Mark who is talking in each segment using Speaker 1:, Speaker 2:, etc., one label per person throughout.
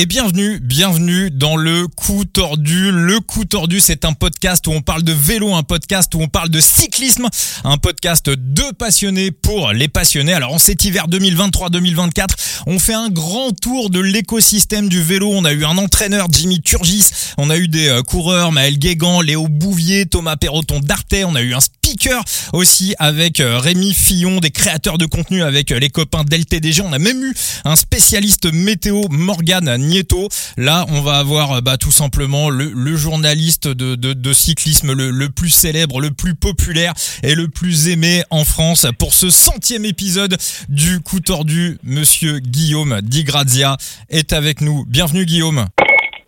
Speaker 1: et bienvenue, bienvenue dans le coup tordu. Le coup tordu, c'est un podcast où on parle de vélo, un podcast où on parle de cyclisme, un podcast de passionnés pour les passionnés. Alors en cet hiver 2023-2024, on fait un grand tour de l'écosystème du vélo. On a eu un entraîneur, Jimmy Turgis, on a eu des euh, coureurs, Maël Guégan, Léo Bouvier, Thomas Perroton d'Arte, on a eu un speaker aussi avec euh, Rémi Fillon, des créateurs de contenu avec euh, les copains d'LTDG. On a même eu un spécialiste météo, Morgan Nieto. Là, on va avoir bah, tout simplement le, journaliste de cyclisme le, le, plus célèbre, le plus populaire et le plus aimé en France pour ce centième épisode du coup tordu. Monsieur Guillaume Di Grazia est avec nous. Bienvenue Guillaume.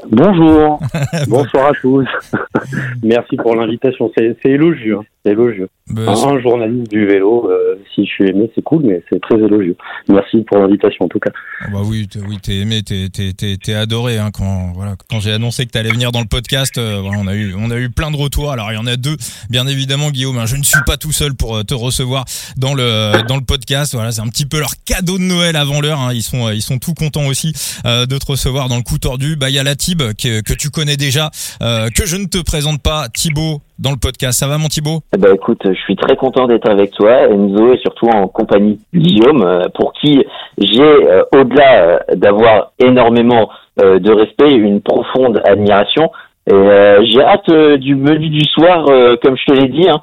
Speaker 2: Bonjour, bonsoir à tous. Merci pour l'invitation. C'est élogieux, hein. c'est élogieux. Ben, un, journaliste du vélo, euh, si je suis aimé, c'est cool, mais c'est très élogieux. Merci pour l'invitation en tout cas.
Speaker 1: Ah bah oui, oui, t'es aimé, t'es adoré. Hein, quand voilà, quand j'ai annoncé que t'allais venir dans le podcast, euh, on a eu on a eu plein de retours. Alors il y en a deux, bien évidemment, Guillaume. Hein, je ne suis pas tout seul pour euh, te recevoir dans le dans le podcast. Voilà, c'est un petit peu leur cadeau de Noël avant l'heure. Ils sont ils sont tout contents aussi de te recevoir dans le coup tordu. Bah il y a la Que, tu connais déjà, que je ne te présente pas, Thibaut dans le podcast. Ça va mon Thibaut?
Speaker 3: Bah écoute, je suis très content d'être avec toi, Enzo, et surtout en compagnie de Guillaume, euh, pour qui j'ai, euh, au-delà euh, d'avoir énormément de respect, une profonde admiration. J'ai hâte du menu du soir, comme je te l'ai dit. Hein,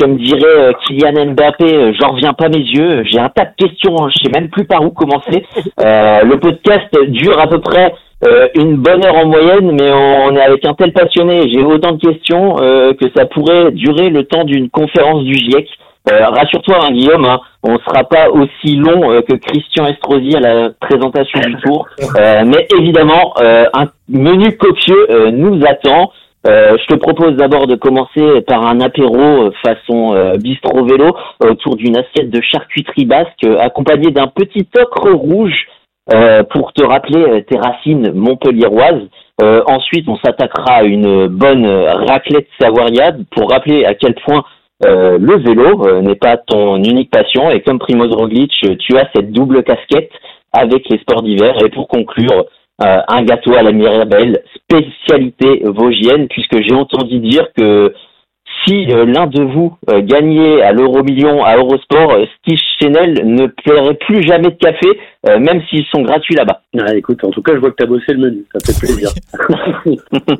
Speaker 3: comme dirait Kylian Mbappé, j'en reviens pas mes yeux. J'ai un tas de questions, hein, je sais même plus par où commencer. le podcast dure à peu près euh, une bonne heure en moyenne, mais on est avec un tel passionné, j'ai autant de questions euh, que ça pourrait durer le temps d'une conférence du GIEC. Euh, rassure-toi, hein, Guillaume, hein, on ne sera pas aussi long que Christian Estrosi à la présentation du tour, mais évidemment, un menu copieux nous attend. je te propose d'abord de commencer par un apéro façon bistrot vélo autour d'une assiette de charcuterie basque accompagnée d'un petit ocre rouge euh, pour te rappeler euh, tes racines montpelliéroises. Euh, ensuite, on s'attaquera à une bonne raclette savoyarde pour rappeler à quel point le vélo n'est pas ton unique passion. Et comme Primoz Roglic, tu as cette double casquette avec les sports d'hiver. Et pour conclure, un gâteau à la Mirabelle, spécialité vosgienne, puisque j'ai entendu dire que si euh, l'un de vous euh, gagnait à l'euro million à Eurosport, euh, Steve Chanel ne paierait plus jamais de café, même s'ils sont gratuits là-bas.
Speaker 2: Ah, écoute, en tout cas, je vois que tu as bossé le menu, ça fait plaisir.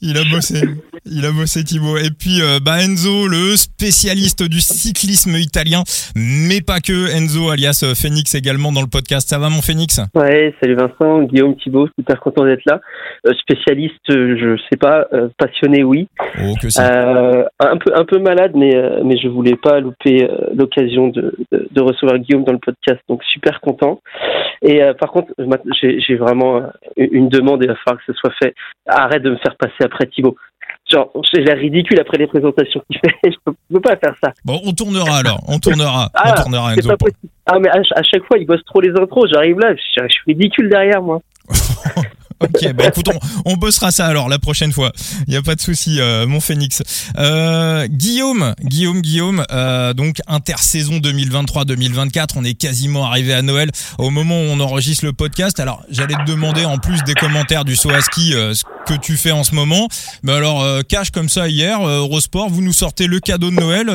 Speaker 1: Il a bossé, il a bossé Thibaut. Et puis euh, bah Enzo, le spécialiste du cyclisme italien, mais pas que. Enzo, alias euh, Phoenix également dans le podcast. Ça va mon Phoenix?
Speaker 4: Ouais, salut Vincent, Guillaume, Thibaut, super content d'être là. Euh, spécialiste, je sais pas, passionné oui.
Speaker 1: Oh que
Speaker 4: un peu un peu malade, mais mais je voulais pas louper l'occasion de, de, recevoir Guillaume dans le podcast, donc super content. Et par contre, j'ai vraiment une demande et il va falloir que ce soit fait. Arrête de me faire passer après après Thibaut. Genre, j'ai l'air ridicule après les présentations qu'il fait. Je peux, peux pas faire ça.
Speaker 1: Bon, on tournera alors. On tournera.
Speaker 4: ah,
Speaker 1: on tournera.
Speaker 4: Pas possible. Ah, mais à, chaque fois, il bosse trop les intros. J'arrive là, je, je suis ridicule derrière moi.
Speaker 1: ok, bah écoute, on, bossera ça alors la prochaine fois. Il n'y a pas de souci, euh, mon Phoenix. Euh, Guillaume, Guillaume, Guillaume. Euh, donc intersaison 2023-2024, on est quasiment arrivé à Noël au moment où on enregistre le podcast. Alors j'allais te demander en plus des commentaires du Soaski euh, ce que tu fais en ce moment. Mais alors euh, cash comme ça hier, Eurosport, vous nous sortez le cadeau de Noël,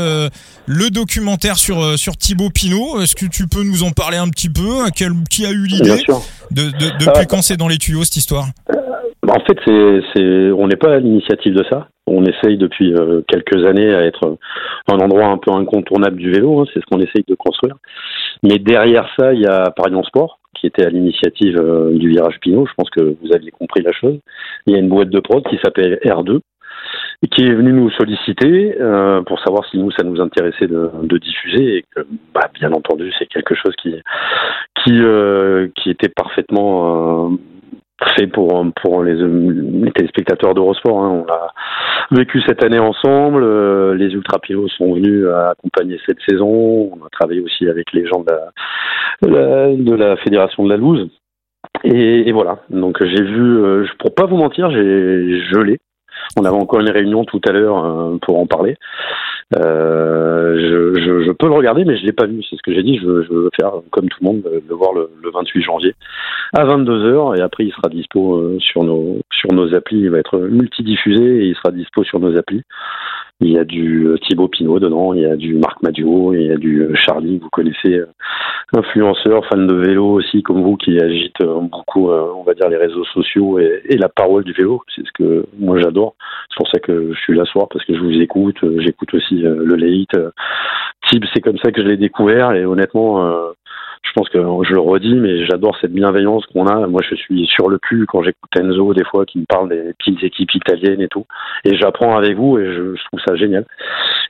Speaker 1: le documentaire sur sur Thibaut Pinot. Est-ce que tu peux nous en parler un petit peu? Quel, Qui a eu l'idée? De, de, Depuis quand c'est dans les tuyaux cette histoire?
Speaker 2: Bah, en fait, c'est, on n'est pas à l'initiative de ça. On essaye depuis euh, quelques années à être un endroit un peu incontournable du vélo. Hein, c'est ce qu'on essaye de construire. Mais derrière ça, il y a Paris en Sport qui était à l'initiative euh, du virage Pinot. Je pense que vous aviez compris la chose. Il y a une boîte de prod qui s'appelle R2 qui est venue nous solliciter euh, pour savoir si nous ça nous intéressait de, diffuser et que bah, bien entendu c'est quelque chose qui qui qui était parfaitement fait pour pour les, les téléspectateurs d'Eurosport. Hein. On a vécu cette année ensemble. Euh, les ultra pilotes sont venus accompagner cette saison. On a travaillé aussi avec les gens de la, de la, fédération de la Louse. Et, et voilà. Donc j'ai vu. Euh, pour pas vous mentir, j'ai gelé On avait encore une réunion tout à l'heure pour en parler. Je, je, je, peux le regarder, mais je l'ai pas vu. C'est ce que j'ai dit. Je veux, je veux, faire comme tout le monde, le voir le, le 28 janvier à 22 h et après il sera dispo sur nos sur nos applis. Il va être multidiffusé et il sera dispo sur nos applis. Il y a du euh, Thibaut Pinot dedans, il y a du Marc Madio, il y a du euh, Charlie, vous connaissez, euh, influenceur, fan de vélo aussi comme vous, qui agite beaucoup, on va dire, les réseaux sociaux et, la parole du vélo. C'est ce que moi j'adore. C'est pour ça que je suis là ce soir, parce que je vous écoute, j'écoute aussi le late. Thib, c'est comme ça que je l'ai découvert et honnêtement, je pense que je le redis, mais j'adore cette bienveillance qu'on a. Moi, je suis sur le cul quand j'écoute Enzo des fois qui me parle des petites équipes italiennes et tout, et j'apprends avec vous et je, trouve ça génial.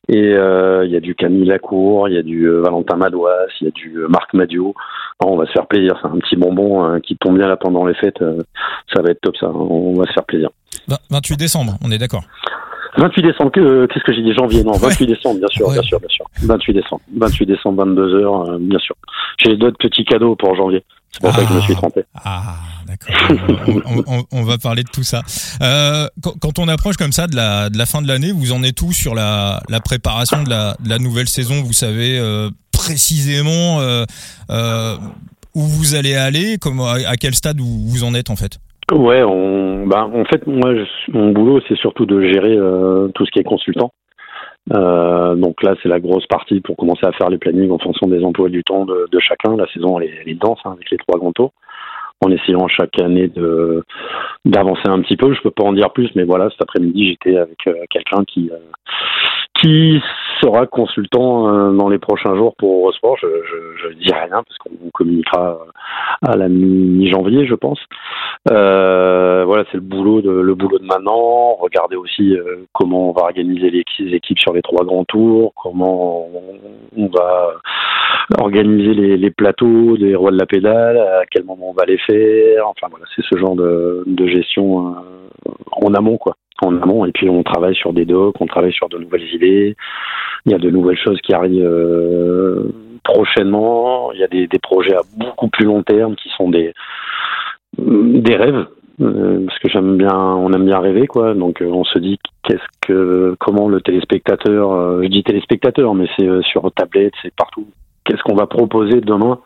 Speaker 2: Et euh, il y a du Camille Lacour, il y a du euh, Valentin Madouas, il y a du euh, Marc Madio. on va se faire plaisir. C'est un petit bonbon hein, qui tombe bien là pendant les fêtes. ça va être top, ça. On va se faire plaisir.
Speaker 1: 28 décembre, on est d'accord.
Speaker 2: 28 décembre, qu'est-ce que j'ai dit janvier Non, 28 décembre, bien sûr, bien sûr, bien sûr. 28 décembre, 28 décembre, 22 h bien sûr. J'ai d'autres petits cadeaux pour janvier. C'est pour ça que je me suis trompé.
Speaker 1: Ah, d'accord. on, va parler de tout ça. Euh, quand, on approche comme ça de la, de la fin de l'année, vous en êtes où sur la, la préparation de la, de la nouvelle saison? Vous savez euh, précisément euh, euh, où vous allez aller, comme, à, quel stade vous, vous en êtes en fait?
Speaker 2: Ouais, on, bah, en fait, moi, mon boulot, c'est surtout de gérer euh, tout ce qui est consultant. Euh, donc là, c'est la grosse partie pour commencer à faire les plannings en fonction des emplois du temps de, chacun. La saison, elle est, dense hein, avec les trois grands tours. En essayant chaque année de d'avancer un petit peu. Je peux pas en dire plus, mais voilà, cet après-midi, j'étais avec euh, quelqu'un qui euh, qui sera consultant euh, dans les prochains jours pour Eurosport. Je, je, je dis rien parce qu'on communiquera à la mi-janvier, je pense. Euh, voilà, c'est le boulot de le boulot de maintenant. Regardez aussi euh, comment on va organiser les équipes sur les trois grands tours, comment on, va organiser les, les, plateaux des rois de la pédale, à quel moment on va les faire. Enfin voilà, c'est ce genre de, de gestion euh, en amont, quoi en amont et puis on travaille sur des docs, on travaille sur de nouvelles idées. Il y a de nouvelles choses qui arrivent euh, prochainement. Il y a des, projets à beaucoup plus long terme qui sont des des rêves euh, parce que j'aime bien, on aime bien rêver quoi. Donc euh, on se dit qu'est-ce que, comment le téléspectateur, je dis téléspectateur, mais c'est sur tablette, c'est partout. Qu'est-ce qu'on va proposer demain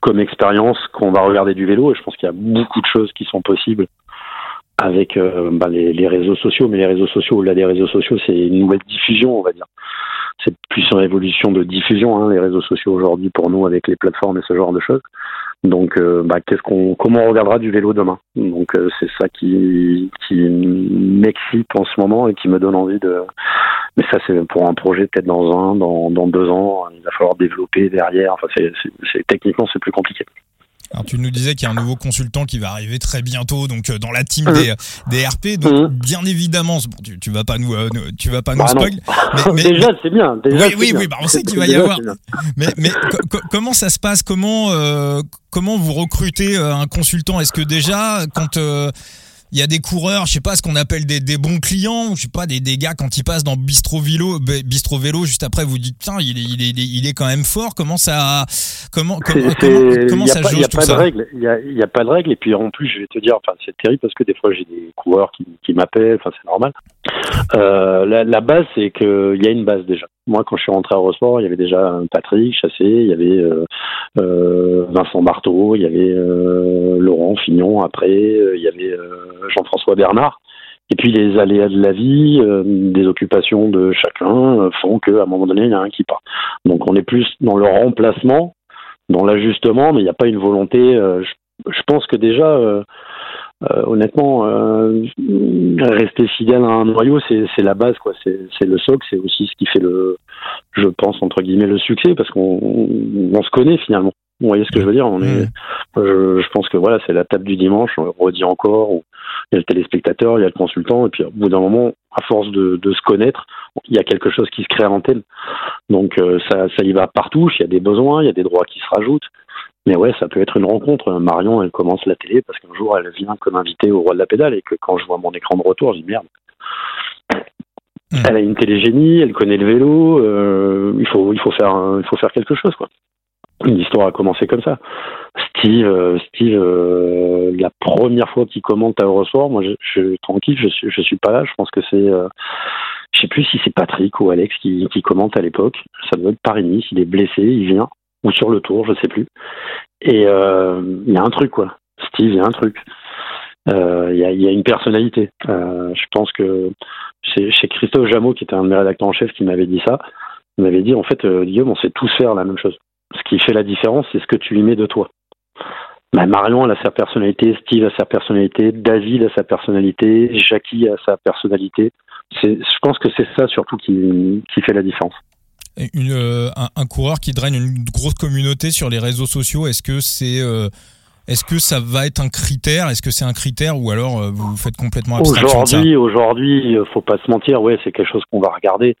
Speaker 2: comme expérience qu'on va regarder du vélo? Et je pense qu'il y a beaucoup de choses qui sont possibles avec euh, bah, les, les, réseaux sociaux, mais les réseaux sociaux, au-delà des réseaux sociaux, c'est une nouvelle diffusion, on va dire. C'est plus une révolution de diffusion, hein, les réseaux sociaux aujourd'hui pour nous avec les plateformes et ce genre de choses. Donc, euh, bah, qu'est-ce qu'on, comment on regardera du vélo demain? Donc, euh, c'est ça qui, qui m'excite en ce moment et qui me donne envie de. Mais ça, c'est pour un projet peut-être dans un, dans, dans deux ans. Il va falloir développer derrière. Enfin, c'est, techniquement, c'est plus compliqué.
Speaker 1: Alors tu nous disais qu'il y a un nouveau consultant qui va arriver très bientôt, donc euh, dans la team des, des RP. Donc mmh. bien évidemment, bon, tu, tu vas pas nous, euh, tu vas pas nous bah spoil.
Speaker 2: Mais, mais, déjà c'est bien. Déjà,
Speaker 1: oui, oui, oui, bah on sait qu'il va y avoir. Mais, mais comment ça se passe? Comment, euh, comment vous recrutez un consultant? Est-ce que déjà quand il y a des coureurs, je sais pas ce qu'on appelle des, des, bons clients, je sais pas des, des gars quand ils passent dans bistro vélo, bistro vélo juste après vous dites tiens il est, il est, il est quand même fort. Comment ça comment comment, comment, ça joue tout ça
Speaker 2: Il y a, y a pas de règle et puis en plus je vais te dire enfin c'est terrible parce que des fois j'ai des coureurs qui, qui m'appellent, enfin c'est normal. Euh, la, la, base c'est que il y a une base déjà. Moi quand je suis rentré à Eurosport il y avait déjà Patrick Chassé, il y avait euh, euh, Vincent Marteau, il y avait euh, Laurent Fignon après, il y avait Jean-François Bernard. Et puis les aléas de la vie, des occupations de chacun font qu'à un moment donné, il y a un qui part. Donc on est plus dans le remplacement, dans l'ajustement, mais il n'y a pas une volonté. Je, pense que déjà, honnêtement, rester fidèle à un noyau, c'est la base, quoi. C'est le socle, c'est aussi ce qui fait le, je pense entre guillemets, le succès, parce qu'on on se connaît finalement. Vous voyez ce que je veux dire? On est, je, je, pense que voilà, c'est la table du dimanche. On redit encore. Il y a le téléspectateur, il y a le consultant, et puis au bout d'un moment, à force de, de, se connaître, il y a quelque chose qui se crée à l'antenne. Donc euh, ça, ça y va partout. Il y a des besoins, il y a des droits qui se rajoutent. Mais ouais, ça peut être une rencontre. Marion, elle commence la télé parce qu'un jour, elle vient comme invitée au roi de la pédale et que quand je vois mon écran de retour, je dis merde. Hmm. Elle a une télégénie, elle connaît le vélo. Euh, il faut, il faut faire, il faut faire quelque chose, quoi. L'histoire a commencé comme ça. Steve, euh, Steve, euh, la première fois qu'il commente à Eurosport, moi, je, suis tranquille, je suis, je suis pas là. Je pense que c'est, je sais plus si c'est Patrick ou Alex qui, qui commente à l'époque. Ça doit être Paris-Nice. Il est blessé, il vient ou sur le tour, je sais plus. Et il y a un truc quoi. Steve, il y a un truc. Il y, a, y, a, une personnalité. je pense que chez Christophe Jameau, qui était un de mes rédacteurs en chef, qui m'avait dit ça. Il m'avait dit en fait, Guillaume, on sait tous faire la même chose. Ce qui fait la différence, c'est ce que tu y mets de toi. Bah, Marion a sa personnalité, Steve a sa personnalité, David a sa personnalité, Jackie a sa personnalité. Je pense que c'est ça surtout qui, fait la différence.
Speaker 1: Une, euh, un, un, coureur qui draine une grosse communauté sur les réseaux sociaux, est-ce que c'est euh, est-ce que ça va être un critère? Est-ce que c'est un critère ou alors euh, vous faites complètement abstraction
Speaker 2: Aujourd'hui, aujourd'hui, faut pas se mentir, ouais, c'est quelque chose qu'on va regarder.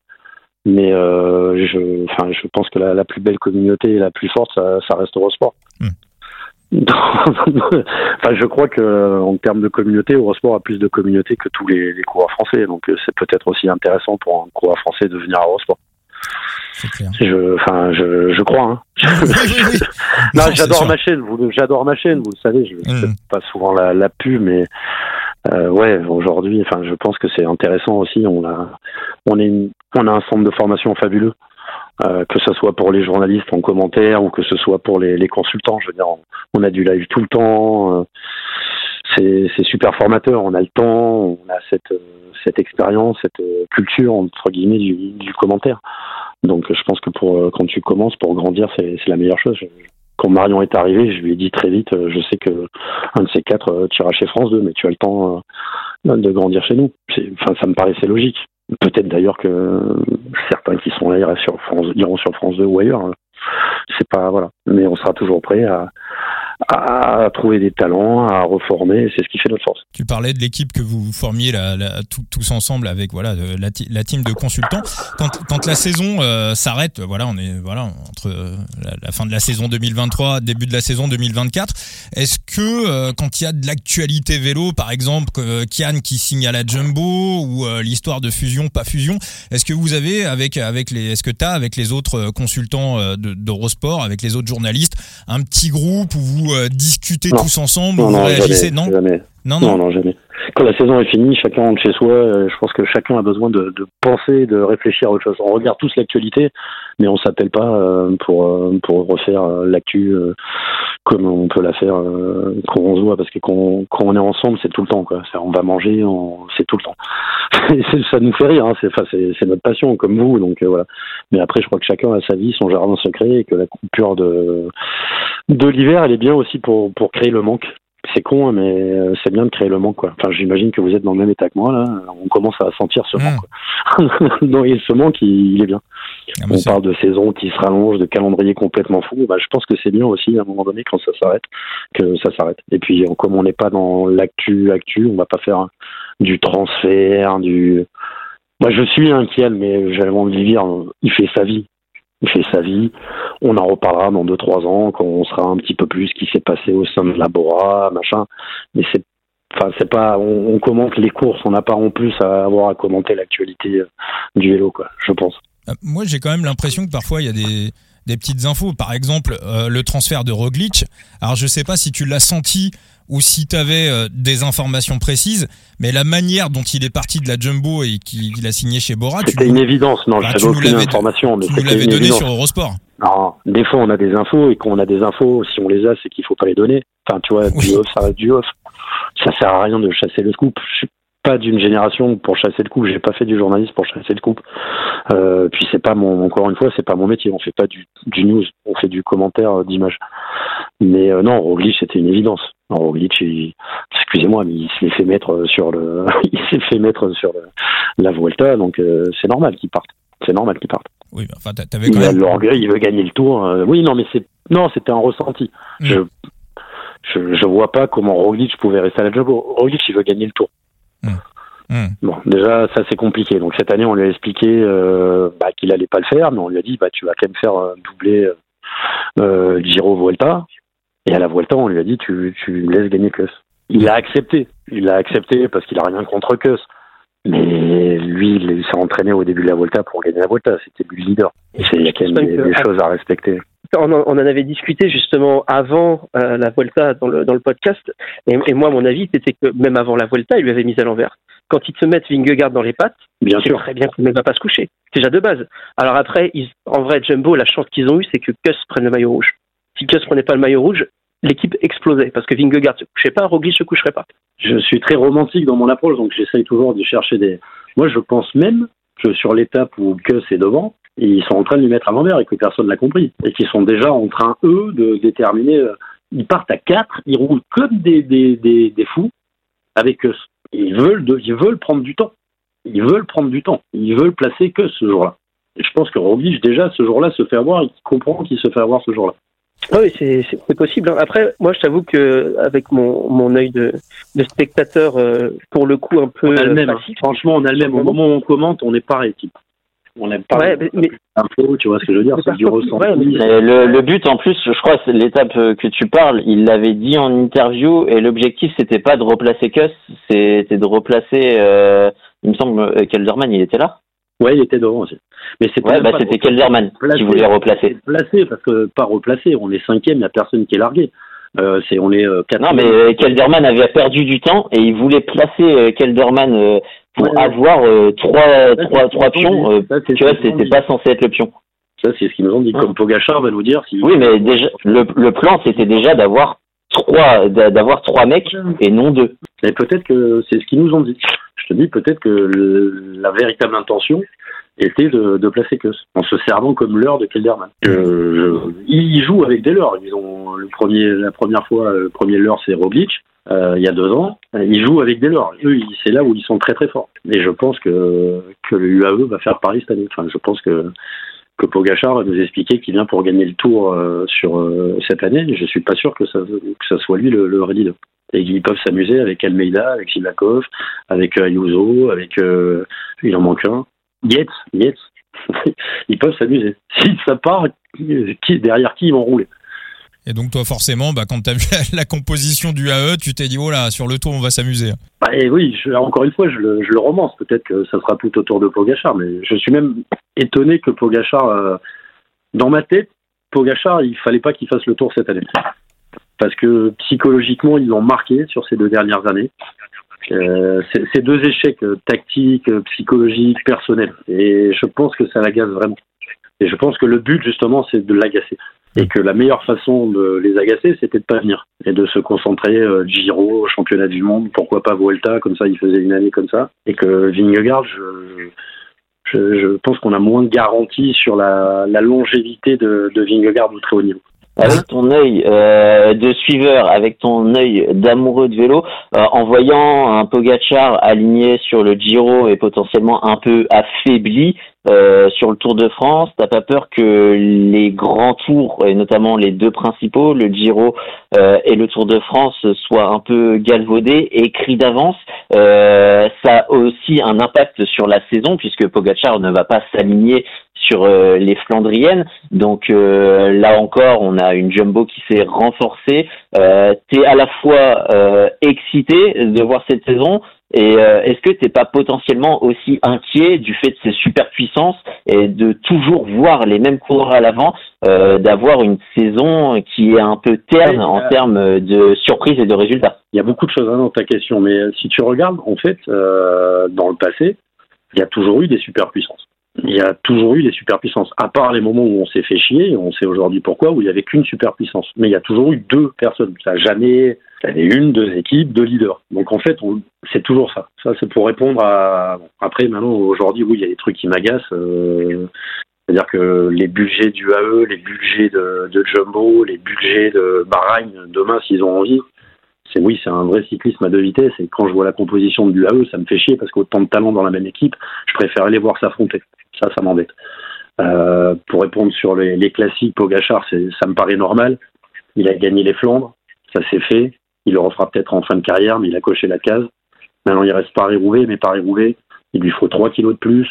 Speaker 2: Mais euh, je, enfin, je pense que la, la, plus belle communauté et la plus forte, ça, ça reste Eurosport. Hmm. enfin, je crois que en termes de communauté, Eurosport a plus de communauté que tous les, les coureurs français. Donc, c'est peut-être aussi intéressant pour un coureur français de venir à Eurosport.
Speaker 1: Clair.
Speaker 2: Je, enfin, je, je crois. Hein. non, j'adore ma chaîne. Vous, j'adore ma chaîne. Vous le savez. Je ne fais hmm. pas souvent la, la pub, mais euh, ouais, aujourd'hui, enfin, je pense que c'est intéressant aussi. On a, on est, une, on a un centre de formation fabuleux. Euh, que ce soit pour les journalistes en commentaire ou que ce soit pour les, les consultants. Je veux dire, on, a du live tout le temps. Euh, c'est super formateur. On a le temps, on a cette, cette expérience, cette culture entre guillemets du, du commentaire. Donc, je pense que pour quand tu commences pour grandir, c'est la meilleure chose quand Marion est arrivé, je lui ai dit très vite, euh, je sais que un de ces quatre, euh, tu iras chez France 2, mais tu as le temps euh, de grandir chez nous. Enfin, ça me paraissait logique. Peut-être d'ailleurs que certains qui sont là iront sur France, iront sur France 2 ou ailleurs. C'est pas voilà, mais on sera toujours prêt à, à trouver des talents, à reformer. C'est ce qui fait notre force.
Speaker 1: Tu parlais de l'équipe que vous formiez tous ensemble avec voilà la, la, team de consultants. Quand, la saison euh, s'arrête, voilà, on est voilà entre euh, la, fin de la saison 2023, début de la saison 2024. Est-ce que euh, quand il y a de l'actualité vélo, par exemple, Kian qui signe à la Jumbo ou l'histoire de fusion pas fusion, est-ce que vous avez avec avec les, est-ce que t'as avec les autres consultants d'Eurosport, avec les autres journalistes, un petit groupe où vous euh, discuter tous ensemble,
Speaker 2: non,
Speaker 1: vous
Speaker 2: réagissez, non jamais. Non, non, non, jamais. Quand la saison est finie, chacun rentre chez soi. Euh, je pense que chacun a besoin de, de, penser, de réfléchir à autre chose. On regarde tous l'actualité, mais on s'appelle pas euh, pour pour refaire l'actu comme on peut la faire quand on se voit, parce que quand, quand on est ensemble, c'est tout le temps. Quoi. On va manger, c'est tout le temps. ça nous fait rire. Hein. C'est, c'est, notre passion, comme vous. Donc voilà. Mais après, je crois que chacun a sa vie, son jardin secret, et que la coupure de de l'hiver, elle est bien aussi pour, pour créer le manque. C'est con, hein, mais euh, c'est bien de créer le manque. Quoi. Enfin, j'imagine que vous êtes dans le même état que moi. Là. On commence à sentir ce manque. Quoi. et ce manque, il, est bien. Ah, on parle de saison qui se rallonge, de calendrier complètement fou. Bah, je pense que c'est bien aussi, à un moment donné, quand ça s'arrête, que ça s'arrête. Et puis, comme on n'est pas dans l'actu, actu, on va pas faire du transfert, du... Moi, je suis inquiet, mais j'avais envie de dire, il fait sa vie il fait sa vie. On en reparlera dans deux trois ans quand on sera un petit peu plus ce qui s'est passé au sein de Labora, machin. Mais c'est Enfin, c'est pas, on, commente les courses, on n'a pas en plus à avoir à commenter l'actualité euh, du vélo, quoi, je pense.
Speaker 1: Euh, moi, j'ai quand même l'impression que parfois il y a des, des petites infos. Par exemple, euh, le transfert de Roglic. Alors, je sais pas si tu l'as senti ou si tu avais euh, des informations précises, mais la manière dont il est parti de la Jumbo et qu'il a signé chez Bora,
Speaker 2: c'était une évidence. Non, je aucune information.
Speaker 1: Tu nous l'avais donné sur Eurosport.
Speaker 2: Non, des fois on a des infos et quand on a des infos, si on les a, c'est qu'il faut pas les donner. Enfin, tu vois, du off, ça reste du off. Ça sert à rien de chasser le scoop. Pas d'une génération pour chasser le coup. J'ai pas fait du journalisme pour chasser le coup. Euh, puis c'est pas mon, encore une fois, c'est pas mon métier. On fait pas du, du news. On fait du commentaire euh, d'image. Mais euh, non, Roglic, c'était une évidence. Roglic, excusez-moi, mais il s'est fait mettre sur le, il s'est fait mettre sur la Vuelta, donc euh, c'est normal qu'il parte. C'est normal qu'il parte.
Speaker 1: Oui, enfin, t'avais quand
Speaker 2: même. l'orgueil, il veut gagner le tour. oui, non, mais c'est, non, c'était un ressenti. Hmm. Je, je, je, vois pas comment Roglic pouvait rester à la job. Roglic, il veut gagner le tour. Hmm. Hmm. Bon, déjà, ça c'est compliqué. Donc cette année, on lui a expliqué euh, bah, qu'il allait pas le faire, mais on lui a dit bah tu vas quand même faire euh, doubler euh, Giro Vuelta. Et à la Vuelta, on lui a dit tu, tu laisses gagner Kuss. Il a accepté. Il a accepté parce qu'il a rien contre Kuss. Mais lui, il s'est entraîné au début de la Vuelta pour gagner la Vuelta. C'était lui le leader. Il y a quand même des, choses à respecter.
Speaker 4: On en, avait discuté justement avant euh, la Vuelta dans le, dans le podcast, et, et moi, mon avis, c'était que même avant la Vuelta, il lui avait mis à l'envers. Quand ils te mettent Vingegaard dans les pattes,
Speaker 2: Bien
Speaker 4: c'est
Speaker 2: sûr.
Speaker 4: très bien qu'il ne va pas se coucher. Déjà de base. Alors après, ils- en vrai, Jumbo, la chance qu'ils ont eue, c'est que Kuss prenne le maillot rouge. Si Kuss prenait pas le maillot rouge, l'équipe explosait parce que Vingegaard se couchait pas, Roglic se coucherait pas.
Speaker 2: Je suis très romantique dans mon approche, donc j'essaye toujours de chercher des. Moi, je pense même que sur l'étape où Kuss est devant, ils sont en train de lui mettre à l'envers et que personne n'a compris. Et qu'ils sont déjà en train, eux, de déterminer. euh, Ils partent à quatre, ils roulent comme des, fous avec Kuss. Ils veulent, de- ils veulent prendre du temps. Ils veulent prendre du temps. Ils veulent placer Kuss ce jour-là. Je pense que Roglic, déjà, ce jour-là, se fait avoir et qu'il comprend qu'il se fait avoir ce jour-là.
Speaker 4: Ah Oui, c'est possible. hein. Après, moi, je t'avoue que avec mon, mon œil de, de spectateur, euh, pour le coup, un peu
Speaker 2: On a le même. hein. Franchement, on a le même. Au moment où on commente, on est pareil, type. On n'aime pas
Speaker 4: Ouais, mais-
Speaker 2: tu vois ce que je veux dire C'est du ressenti.
Speaker 4: ouais, mais-
Speaker 3: Mais le, le but en plus, je crois, c'est l'étape euh, que tu parles. Il l'avait dit en interview et l'objectif c'était pas de replacer Kuss, c'était de replacer. euh, il me semble Kelderman, il était là.
Speaker 2: Ouais, il était devant aussi. Mais c'était
Speaker 3: Ouais, bah c'était
Speaker 2: replacer. Placer.
Speaker 3: qui voulait replacer.
Speaker 2: Placé, parce que pas replacé. On est cinquième, il n'y a personne qui est largué. Euh, c'est, on est euh,
Speaker 3: Non,
Speaker 2: quatrième.
Speaker 3: mais euh, Kelderman avait perdu du temps et il voulait placer euh, Kelderman pour
Speaker 2: Ouais,
Speaker 3: avoir trois,
Speaker 2: Ça,
Speaker 3: trois,
Speaker 2: c'est
Speaker 3: trois pions.
Speaker 2: Ça, c'est
Speaker 3: tu vois, c'était pas censé être le pion.
Speaker 2: Ça, c'est ce qu'ils nous ont dit.
Speaker 3: Ah.
Speaker 2: Comme Pogachar va nous dire si.
Speaker 3: Oui, mais déjà, le, le plan c'était déjà d'avoir trois, d'a- d'avoir trois mecs et non deux.
Speaker 2: Et peut-être que c'est ce qu'ils nous ont dit. Je te dis peut-être que le- la véritable intention était de, de placer Kuss, en se servant comme leurre de Kelderman. Euh, je- ils jouent avec des leurres. Ils ont le premier, la première fois, le premier leurre c'est Roglic. euh, il y a deux ans, ils jouent avec des leurres. Eux, c'est là où ils sont très très forts. Et je pense que que le UAE va faire pareil cette année. Enfin, je pense que que Pogachar va nous expliquer qu'il vient pour gagner le Tour euh, sur euh, cette année. Je suis pas sûr que ça que ça soit lui le, le leader et qu'ils peuvent s'amuser avec Almeida, avec Sivakov, avec euh, Ayuso, avec euh, il en manque un, Yates, Yates. ils peuvent s'amuser. Si ça part, qui- derrière qui ils vont rouler
Speaker 1: Et donc toi forcément, bah, quand tu as vu la composition du AE, tu t'es dit oh là, sur le tour on va s'amuser.
Speaker 2: bah, et oui, je- encore une fois, je le, je le romance. Peut-être que ça sera tout autour de Pogachar, mais je suis même étonné que Pogachar, euh, dans ma tête, Pogachar, il fallait pas qu'il fasse le tour cette année. Parce que psychologiquement, ils l'ont marqué sur ces deux dernières années. Euh, ces deux échecs tactiques, psychologiques, personnels. Et je pense que ça l'agace vraiment. Et je pense que le but, justement, c'est de l'agacer. Et que la meilleure façon de les agacer, c'était de pas venir. Et de se concentrer euh, Giro, championnat du monde, pourquoi pas Vuelta, comme ça, il faisait une année comme ça. Et que Vingegaard, je, pense qu'on a moins de garanties sur la, la longévité de, de Vingegaard au très haut niveau.
Speaker 3: Avec ton œil euh, de suiveur, avec ton œil d'amoureux de vélo, euh, en voyant un Pogachar aligné sur le Giro et potentiellement un peu affaibli euh, sur le Tour de France, t'as pas peur que les grands tours, et notamment les deux principaux, le Giro euh, et le Tour de France, soient un peu galvaudés et écrits d'avance euh, Ça a aussi un impact sur la saison puisque Pogachar ne va pas s'aligner sur euh, les Flandriennes. Donc euh, là encore, on a une jumbo qui s'est renforcée. Euh, t'es à la fois excité de voir cette saison et euh, est-ce que t'es pas potentiellement aussi inquiet du fait de ces superpuissances et de toujours voir les mêmes coureurs à l'avant, euh, d'avoir une saison qui est un peu terne en
Speaker 2: euh,
Speaker 3: termes de surprises et de résultats?
Speaker 2: Il y a beaucoup de choses hein, dans ta question, mais si tu regardes, en fait, dans le passé, il y a toujours eu des superpuissances. Il y a toujours eu des superpuissances, à part les moments où on s'est fait chier, on sait aujourd'hui pourquoi, où il n'y avait qu'une superpuissance. Mais il y a toujours eu deux personnes. Ça n'a jamais. Avait une, deux équipes, deux leaders. Donc en fait, c'est toujours ça. Ça, c'est pour répondre à. Après, maintenant, aujourd'hui, oui, il y a des trucs qui m'agacent. euh, C'est-à-dire que les budgets du AE, les budgets de, Jumbo, les budgets de Bahreïn, demain, s'ils ont envie, c'est oui, c'est un vrai cyclisme à deux vitesses. Et quand je vois la composition du AE, ça me fait chier parce qu'autant de talents dans la même équipe, je préfère les voir s'affronter. Ça, ça m'embête. Euh, pour répondre sur les, les classiques, Pogachar, ça me paraît normal. Il a gagné les Flandres, ça s'est fait. Il le refera peut-être en fin de carrière, mais il a coché la case. Maintenant, il reste Paris-Roubaix, mais Paris-Roubaix, il lui faut 3 kilos de plus.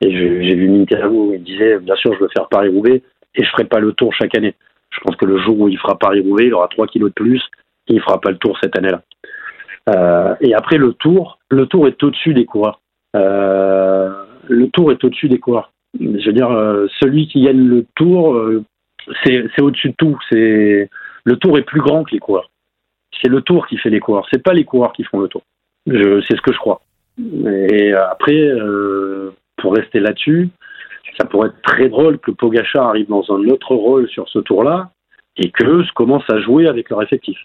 Speaker 2: Et j'ai, vu une interview où il disait, bien sûr, je veux faire Paris-Roubaix et je ferai pas le tour chaque année. Je pense que le jour où il fera Paris-Roubaix, il aura 3 kilos de plus et il fera pas le tour cette année-là. Euh, et après le tour, le tour est au-dessus des coureurs. Euh, le tour est au-dessus des coureurs. Je veux dire, euh, celui qui gagne le tour, c'est au-dessus de tout. Le tour est plus grand que les coureurs. C'est le tour qui fait les coureurs. C'est pas les coureurs qui font le tour. C'est ce que je crois. Et après, euh, pour rester là-dessus, ça pourrait être très drôle que Pogacar arrive dans un autre rôle sur ce tour-là et que se commence à jouer avec leur effectif.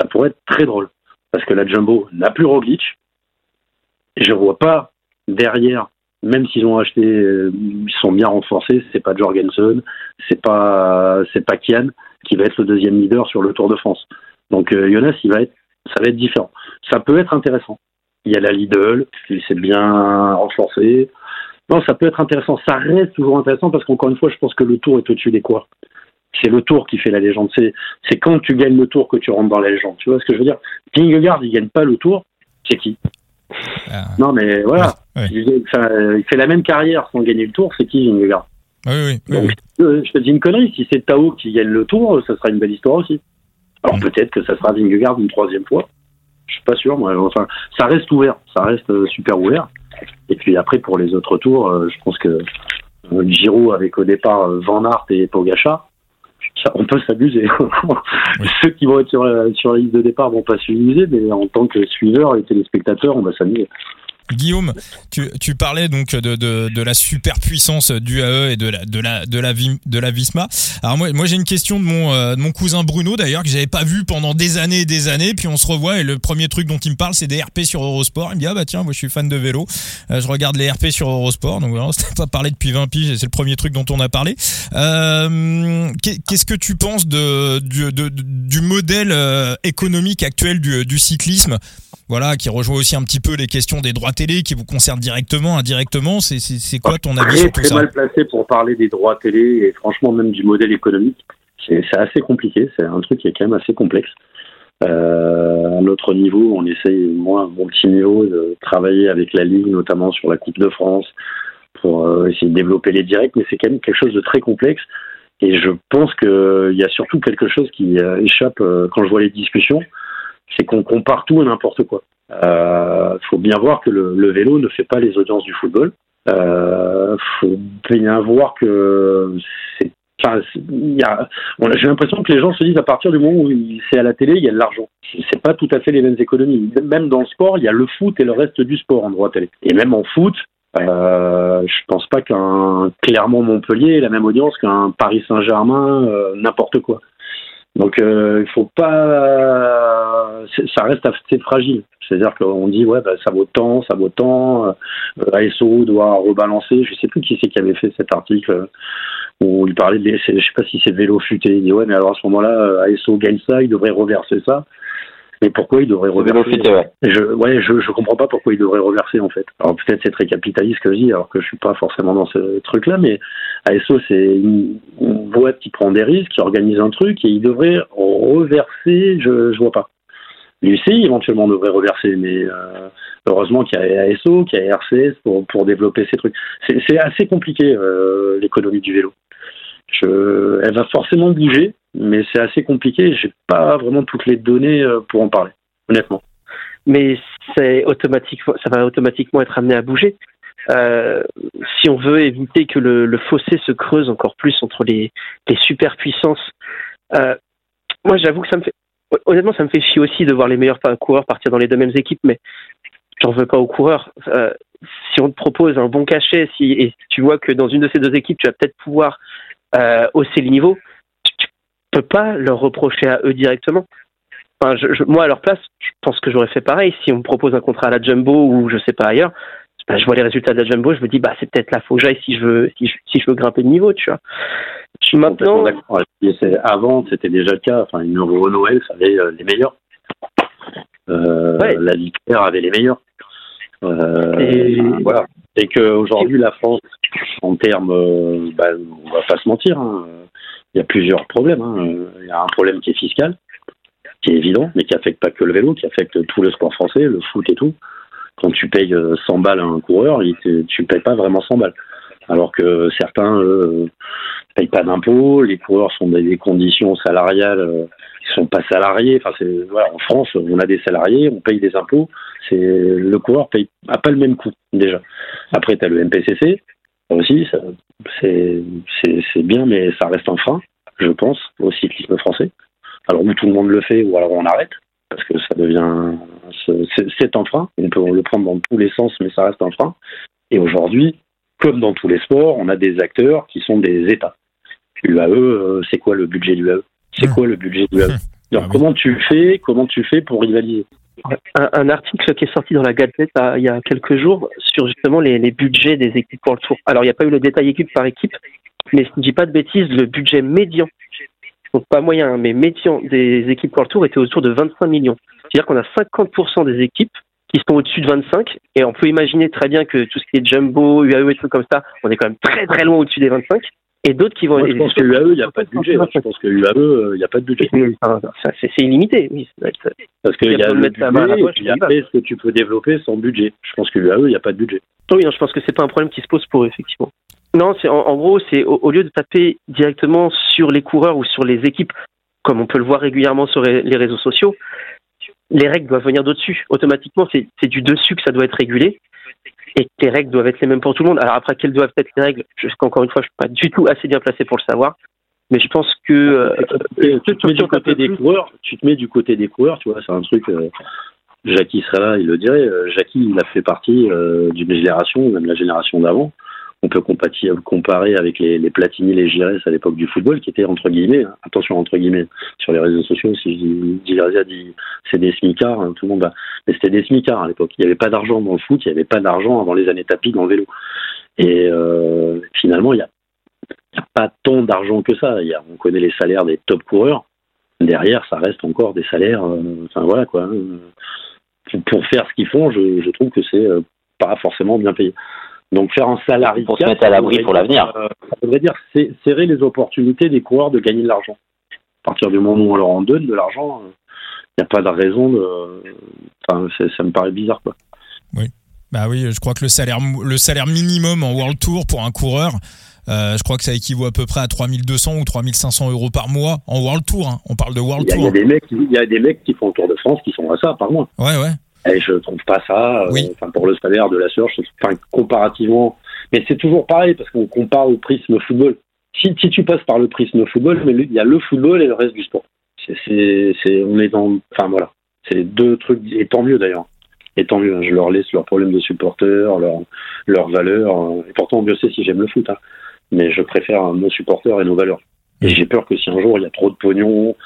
Speaker 2: Ça pourrait être très drôle parce que la Jumbo n'a plus Roglic. Et je vois pas derrière, même s'ils ont acheté, euh, ils sont bien renforcés, c'est pas Jorgensen, c'est pas c'est pas Kian qui va être le deuxième leader sur le Tour de France. Donc euh, Jonas, il va être, ça va être différent. Ça peut être intéressant. Il y a la Lidl, qui s'est bien renforcé. Non, ça peut être intéressant. Ça reste toujours intéressant parce qu'encore une fois, je pense que le Tour est au-dessus des quoi. C'est le Tour qui fait la légende. C'est, quand tu gagnes le Tour que tu rentres dans la légende. Tu vois ce que je veux dire? Vingegaard, il gagne pas le Tour. C'est qui? Ah. Non, mais voilà. Il, fait la même carrière sans gagner le Tour. C'est qui Vingegaard?
Speaker 1: Oui, oui,
Speaker 2: je te dis une connerie. Si c'est Tao qui gagne le Tour, ça sera une belle histoire aussi. Alors mm. peut-être que ça sera Vingegaard une troisième fois. Je suis pas sûr. Moi. Enfin, ça reste ouvert. Ça reste euh, super ouvert. Et puis après, pour les autres tours, euh, je pense que euh, Giro avec au départ Van Aert et Pogacar, on peut s'amuser. Ceux qui vont être sur la, sur la liste de départ vont pas s'amuser, mais en tant que suiveur et téléspectateur, on va s'amuser.
Speaker 1: Guillaume, tu, tu, parlais donc de, de, de la superpuissance du AE et de la de la de la, de la Visma. Alors moi, moi j'ai une question de mon euh, de mon cousin Bruno d'ailleurs que j'avais pas vu pendant des années et des années. Puis on se revoit et le premier truc dont il me parle c'est des RP sur Eurosport. Il me dit ah bah tiens moi je suis fan de vélo, euh, je regarde les RP sur Eurosport. Donc voilà, c'était pas parlé depuis 20 piges. C'est le premier truc dont on a parlé. Euh, Qu'est-ce que tu penses de du, de, du modèle euh, économique actuel du, du cyclisme? Voilà, qui rejoint aussi un petit peu les questions des droits télé qui vous concernent directement, indirectement. C'est quoi ton avis sur tout
Speaker 2: ça Très mal placé pour parler des droits télé et franchement même du modèle économique. C'est assez compliqué, c'est un truc qui est quand même assez complexe. Euh, à notre niveau, on essaye, moi, mon petit niveau, de travailler avec la Ligue, notamment sur la Coupe de France, pour euh, essayer de développer les directs, mais c'est quand même quelque chose de très complexe. Et je pense qu'il y a surtout quelque chose qui euh, échappe euh, quand je vois les discussions c'est qu'on compare tout et n'importe quoi. Il euh, faut bien voir que le, vélo ne fait pas les audiences du football. Il euh, faut bien voir que c'est Enfin, j'ai l'impression que les gens se disent à partir du moment où c'est à la télé, il y a de l'argent. C'est pas tout à fait les mêmes économies. Même dans le sport, il y a le foot et le reste du sport en droit télé. Et même en foot, euh, je pense pas qu'un Clermont Montpellier ait la même audience qu'un Paris Saint-Germain, euh, n'importe quoi. Donc euh, il faut pas, ça reste assez fragile. C'est-à-dire qu'on dit ouais bah, ça vaut tant, ça vaut tant. Euh, ASO doit rebalancer. Je sais plus qui c'est qui avait fait cet article euh, où il parlait de, je sais pas si c'est vélo futé. Il dit ouais mais alors à ce moment-là ASO gagne ça, il devrait reverser ça. Mais pourquoi il devrait reverser Je ouais, je je comprends pas pourquoi il devrait reverser en fait. Alors peut-être c'est très capitaliste que je dis, alors que je suis pas forcément dans ce truc-là, mais ASO c'est une, boîte qui prend des risques, qui organise un truc et il devrait reverser. Je je vois pas. L'UCI éventuellement devrait reverser, mais euh, heureusement qu'il y a ASO, qu'il y a RCS pour pour développer ces trucs. C'est assez compliqué euh, l'économie du vélo. Je, elle va forcément bouger, mais c'est assez compliqué. J'ai pas vraiment toutes les données euh, pour en parler, honnêtement.
Speaker 4: Mais c'est automatiquement, ça va automatiquement être amené à bouger. Euh, si on veut éviter que le, fossé se creuse encore plus entre les, les superpuissances, euh, moi j'avoue que ça me fait, honnêtement, ça me fait chier aussi de voir les meilleurs coureurs partir dans les deux mêmes équipes, mais j'en veux pas aux coureurs. Si on te propose un bon cachet, si et tu vois que dans une de ces deux équipes, tu vas peut-être pouvoir hausser le niveau, peux pas leur reprocher à eux directement. Enfin, je, moi, à leur place, je pense que j'aurais fait pareil. Si on me propose un contrat à la Jumbo ou je sais pas ailleurs, bah, je vois les résultats de la Jumbo, je me dis, bah, c'est peut-être la faut que j'aille si je veux, si je, si je veux grimper de niveau, tu vois. Je suis maintenant.
Speaker 2: Avant, c'était déjà le cas. Enfin, une Noël, ça avait euh, les meilleurs. Euh, La Ligue avait les meilleurs. Euh, et... Voilà. Et qu'aujourd'hui, la France, en termes, euh, bah, on va pas se mentir, hein, il y a plusieurs problèmes. Hein. Il y a un problème qui est fiscal, qui est évident, mais qui affecte pas que le vélo, qui affecte tout le sport français, le foot et tout. Quand tu payes 100 balles à un coureur, tu payes pas vraiment 100 balles. Alors que certains ne payent pas d'impôts, les coureurs sont dans des conditions salariales, ils sont pas salariés. Enfin, en France, on a des salariés, on paye des impôts c'est le coureur paye a pas le même coût déjà. Après, tu as le MPCC aussi, c'est bien, mais ça reste un frein. je pense, au cyclisme français. Alors où tout le monde le fait, ou alors on arrête, parce que ça devient, c'est un frein. On peut le prendre dans tous les sens, mais ça reste un frein. Et aujourd'hui, comme dans tous les sports, on a des acteurs qui sont des États. L'UAE, euh, c'est quoi le budget de l'UAE C'est mmh. quoi le budget de l'UAE mmh. ah comment tu fais Comment tu fais pour rivaliser
Speaker 4: un, article qui est sorti dans la Gazette il y a quelques jours sur justement les, budgets des équipes pour le tour. Alors il n'y a pas eu le détail équipe par équipe, mais je ne dis pas de bêtises, le budget médian, donc pas moyen, hein, mais médian des équipes pour le tour était autour de 25 millions. C'est-à-dire qu'on a 50% des équipes qui sont au-dessus de 25, et on peut imaginer très bien que tout ce qui est jumbo, UAE et tout comme ça, on est quand même très très loin au-dessus des 25 et d'autres qui vont.
Speaker 2: Moi, je pense que l'UAE, il n'y a pas de budget. Je pense que l'UAE, il n'y a pas de budget.
Speaker 4: C'est illimité, oui.
Speaker 2: Parce qu'il y a le budget, et puis après, ce que tu peux développer sans budget. Je pense que l'UAE, il n'y a pas de budget.
Speaker 4: Oui, non, je pense que c'est pas un problème qui se pose pour eux, effectivement. Non, c'est en, gros, c'est au, lieu de taper directement sur les coureurs ou sur les équipes, comme on peut le voir régulièrement sur les réseaux sociaux, les règles doivent venir d'au-dessus. Automatiquement, c'est du dessus que ça doit être régulé et les règles doivent être les mêmes pour tout le monde. Alors après, quelles doivent être les règles Encore une fois, je suis pas du tout assez bien placé pour le savoir. Mais je pense que
Speaker 2: euh, tu, te mets du côté des coureurs. Tu te mets du côté des coureurs, tu vois. C'est un truc. Euh, Jackie serait là, il le dirait. Euh, Jackie, il a fait partie d'une génération, même la génération d'avant, on peut comparer avec les, les Platini, les Gires à l'époque du football, qui étaient entre guillemets, hein, attention entre guillemets, sur les réseaux sociaux, si je dit c'est des smicards, hein, tout le monde va. Mais c'était des smicards à l'époque. Il n'y avait pas d'argent dans le foot, il n'y avait pas d'argent avant les années tapis dans le vélo. Et euh, finalement, il n'y a, pas tant d'argent que ça. On connaît les salaires des top coureurs. Derrière, ça reste encore des salaires. Euh, voilà quoi. Hein. Pour faire ce qu'ils font, je, je trouve que c'est euh, pas forcément bien payé. Donc faire un salarié
Speaker 3: pour se mettre à l'abri pour l'avenir.
Speaker 2: Euh, ça voudrait dire serrer les opportunités des coureurs de gagner de l'argent. À partir du moment où on leur en donne de l'argent, il euh, n'y a pas de raison de. Enfin, ça me paraît bizarre quoi.
Speaker 1: Oui. Bah oui, je crois que le salaire, le salaire minimum en World Tour pour un coureur, euh, je crois que ça équivaut à peu près à 3200 ou 3500 euros par mois en World Tour. Hein. On parle de World Tour.
Speaker 2: Il y, a des mecs, il y a des mecs qui font le Tour de France qui sont à ça par mois.
Speaker 1: Ouais, ouais.
Speaker 2: Et je trouve pas ça, euh, enfin, pour le salaire de la Surge, enfin, comparativement. Mais c'est toujours pareil, parce qu'on compare au prisme football. Si, si, tu passes par le prisme football, mais il y a le football et le reste du sport. C'est, c'est, on est dans, enfin voilà, c'est deux trucs, et tant mieux d'ailleurs. Et tant mieux, je leur laisse leurs problèmes de supporters, leurs leurs valeurs. Et pourtant, Dieu sait si j'aime le foot, hein. mais je préfère nos supporters et nos valeurs. Et j'ai peur que si un jour il y a trop de pognon,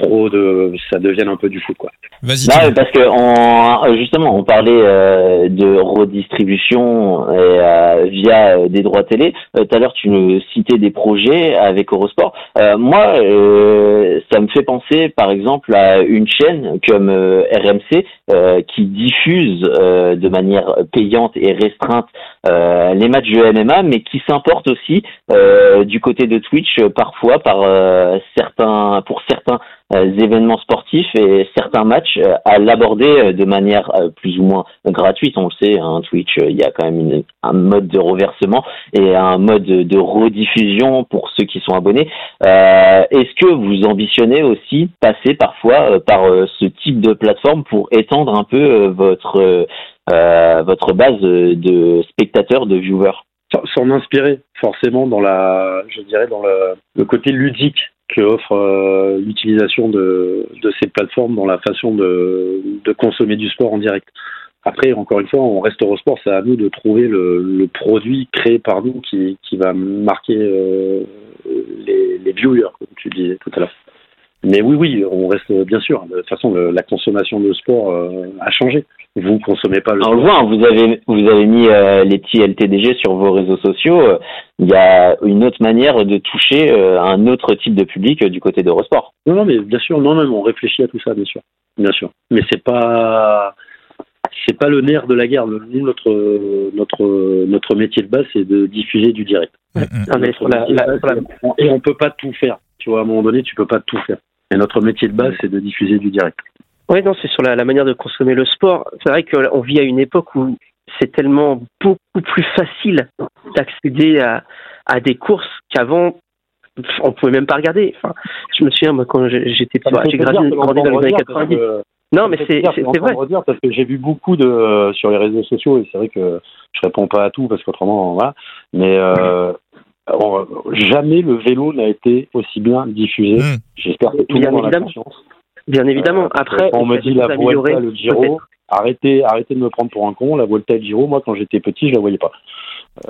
Speaker 2: trop de, ça devienne un peu du foot, quoi.
Speaker 3: Vas-y. parce que on, justement, on parlait euh, de redistribution euh, via euh, des droits télé. Tout à l'heure, tu nous citais des projets avec Eurosport. moi, ça me fait penser, par exemple, à une chaîne comme RMC qui diffuse de manière payante et restreinte les matchs de MMA, mais qui s'importe aussi du côté de Twitch parfois par certains, pour certains euh, événements sportifs et certains matchs euh, à l'aborder euh, de manière plus ou moins gratuite. On le sait, hein, Twitch, il y a quand même un mode de reversement et un mode de rediffusion pour ceux qui sont abonnés. Est-ce que vous ambitionnez aussi passer parfois par ce type de plateforme pour étendre un peu votre votre base de spectateurs, de viewers
Speaker 2: S'en inspirer forcément dans la, je dirais dans le côté ludique que offre euh, l'utilisation de, ces plateformes dans la façon de, consommer du sport en direct. Après, encore une fois, on reste au sport, c'est à nous de trouver le, produit créé par nous qui, va marquer euh, les, viewers, comme tu disais tout à l'heure. Mais oui, oui, on reste bien sûr. De toute façon, la consommation de sport euh, a changé. Vous consommez pas le.
Speaker 3: On le voit, hein, vous avez vous avez mis euh, les petits LTDG sur vos réseaux sociaux. Euh, il y a une autre manière de toucher un autre type de public du côté d'Eurosport.
Speaker 2: Non, non, mais bien sûr, non, non, on réfléchit à tout ça, bien sûr, bien sûr. Mais c'est pas c'est pas le nerf de la guerre. Nous, notre notre notre métier de base, c'est de diffuser du direct. Et on peut pas tout faire. Tu vois, à un moment donné, tu peux pas tout faire. Et notre métier de base, c'est de diffuser du direct.
Speaker 4: Oui, non, c'est sur la, manière de consommer le sport. C'est vrai qu'on vit à une époque où c'est tellement beaucoup plus facile d'accéder à, à des courses qu'avant, on pouvait même pas regarder. Enfin, je me souviens, moi, quand j'étais j'ai grandi, dans les années 90. Non, mais c'est vrai.
Speaker 2: Redire parce que j'ai vu beaucoup de sur les réseaux sociaux et c'est vrai que je réponds pas à tout parce qu'autrement, voilà. Mais euh, jamais le vélo n'a été aussi bien diffusé.
Speaker 1: Hmm.
Speaker 2: J'espère que tout le
Speaker 4: Bien
Speaker 2: monde en a
Speaker 4: évidemment.
Speaker 2: conscience.
Speaker 4: Bien évidemment.
Speaker 2: Euh,
Speaker 4: Après,
Speaker 2: on me dit la Vuelta, le Giro, arrêtez, arrêtez de me prendre pour un con. La Vuelta et le Giro, moi, quand j'étais petit, je la voyais pas.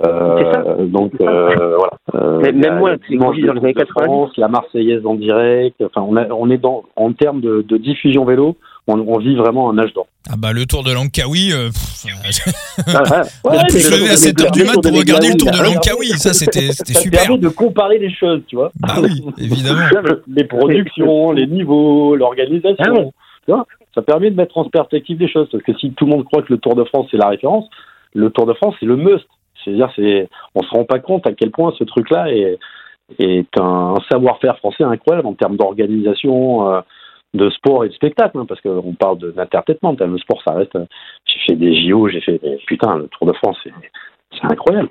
Speaker 2: Euh,
Speaker 4: C'est ça.
Speaker 2: donc euh, voilà. Euh,
Speaker 4: Mais même moi, dans les années
Speaker 2: de
Speaker 4: 90.
Speaker 2: France, la Marseillaise en direct. Enfin, on, a- on est dans en termes de, de diffusion vélo, on, on vit vraiment un âge d'or.
Speaker 1: Ah bah le Tour de Langkawi, euh, pff,
Speaker 2: Ah,
Speaker 1: on
Speaker 2: ouais,
Speaker 1: peut se lever à
Speaker 2: le-
Speaker 1: 7h du mat pour
Speaker 2: de
Speaker 1: regarder le Tour de Langkawi, ça c'était c'était
Speaker 2: Ça
Speaker 1: super.
Speaker 2: permet de comparer les choses, tu vois.
Speaker 1: Bah oui, évidemment.
Speaker 2: les productions, les niveaux, l'organisation.
Speaker 4: Ah ouais.
Speaker 2: Tu vois, ça permet de mettre en perspective des choses. Parce que si tout le monde croit que le Tour de France c'est la référence, le Tour de France c'est le must. C'est-à-dire, c'est, on se rend pas compte à quel point ce truc-là est, est un, savoir-faire français incroyable en termes d'organisation, euh, de sport et de spectacle. hein, parce qu'on parle d'entertainment. hein, Le sport, ça reste. J'ai fait des JO, j'ai fait. putain, le Tour de France, c'est, incroyable.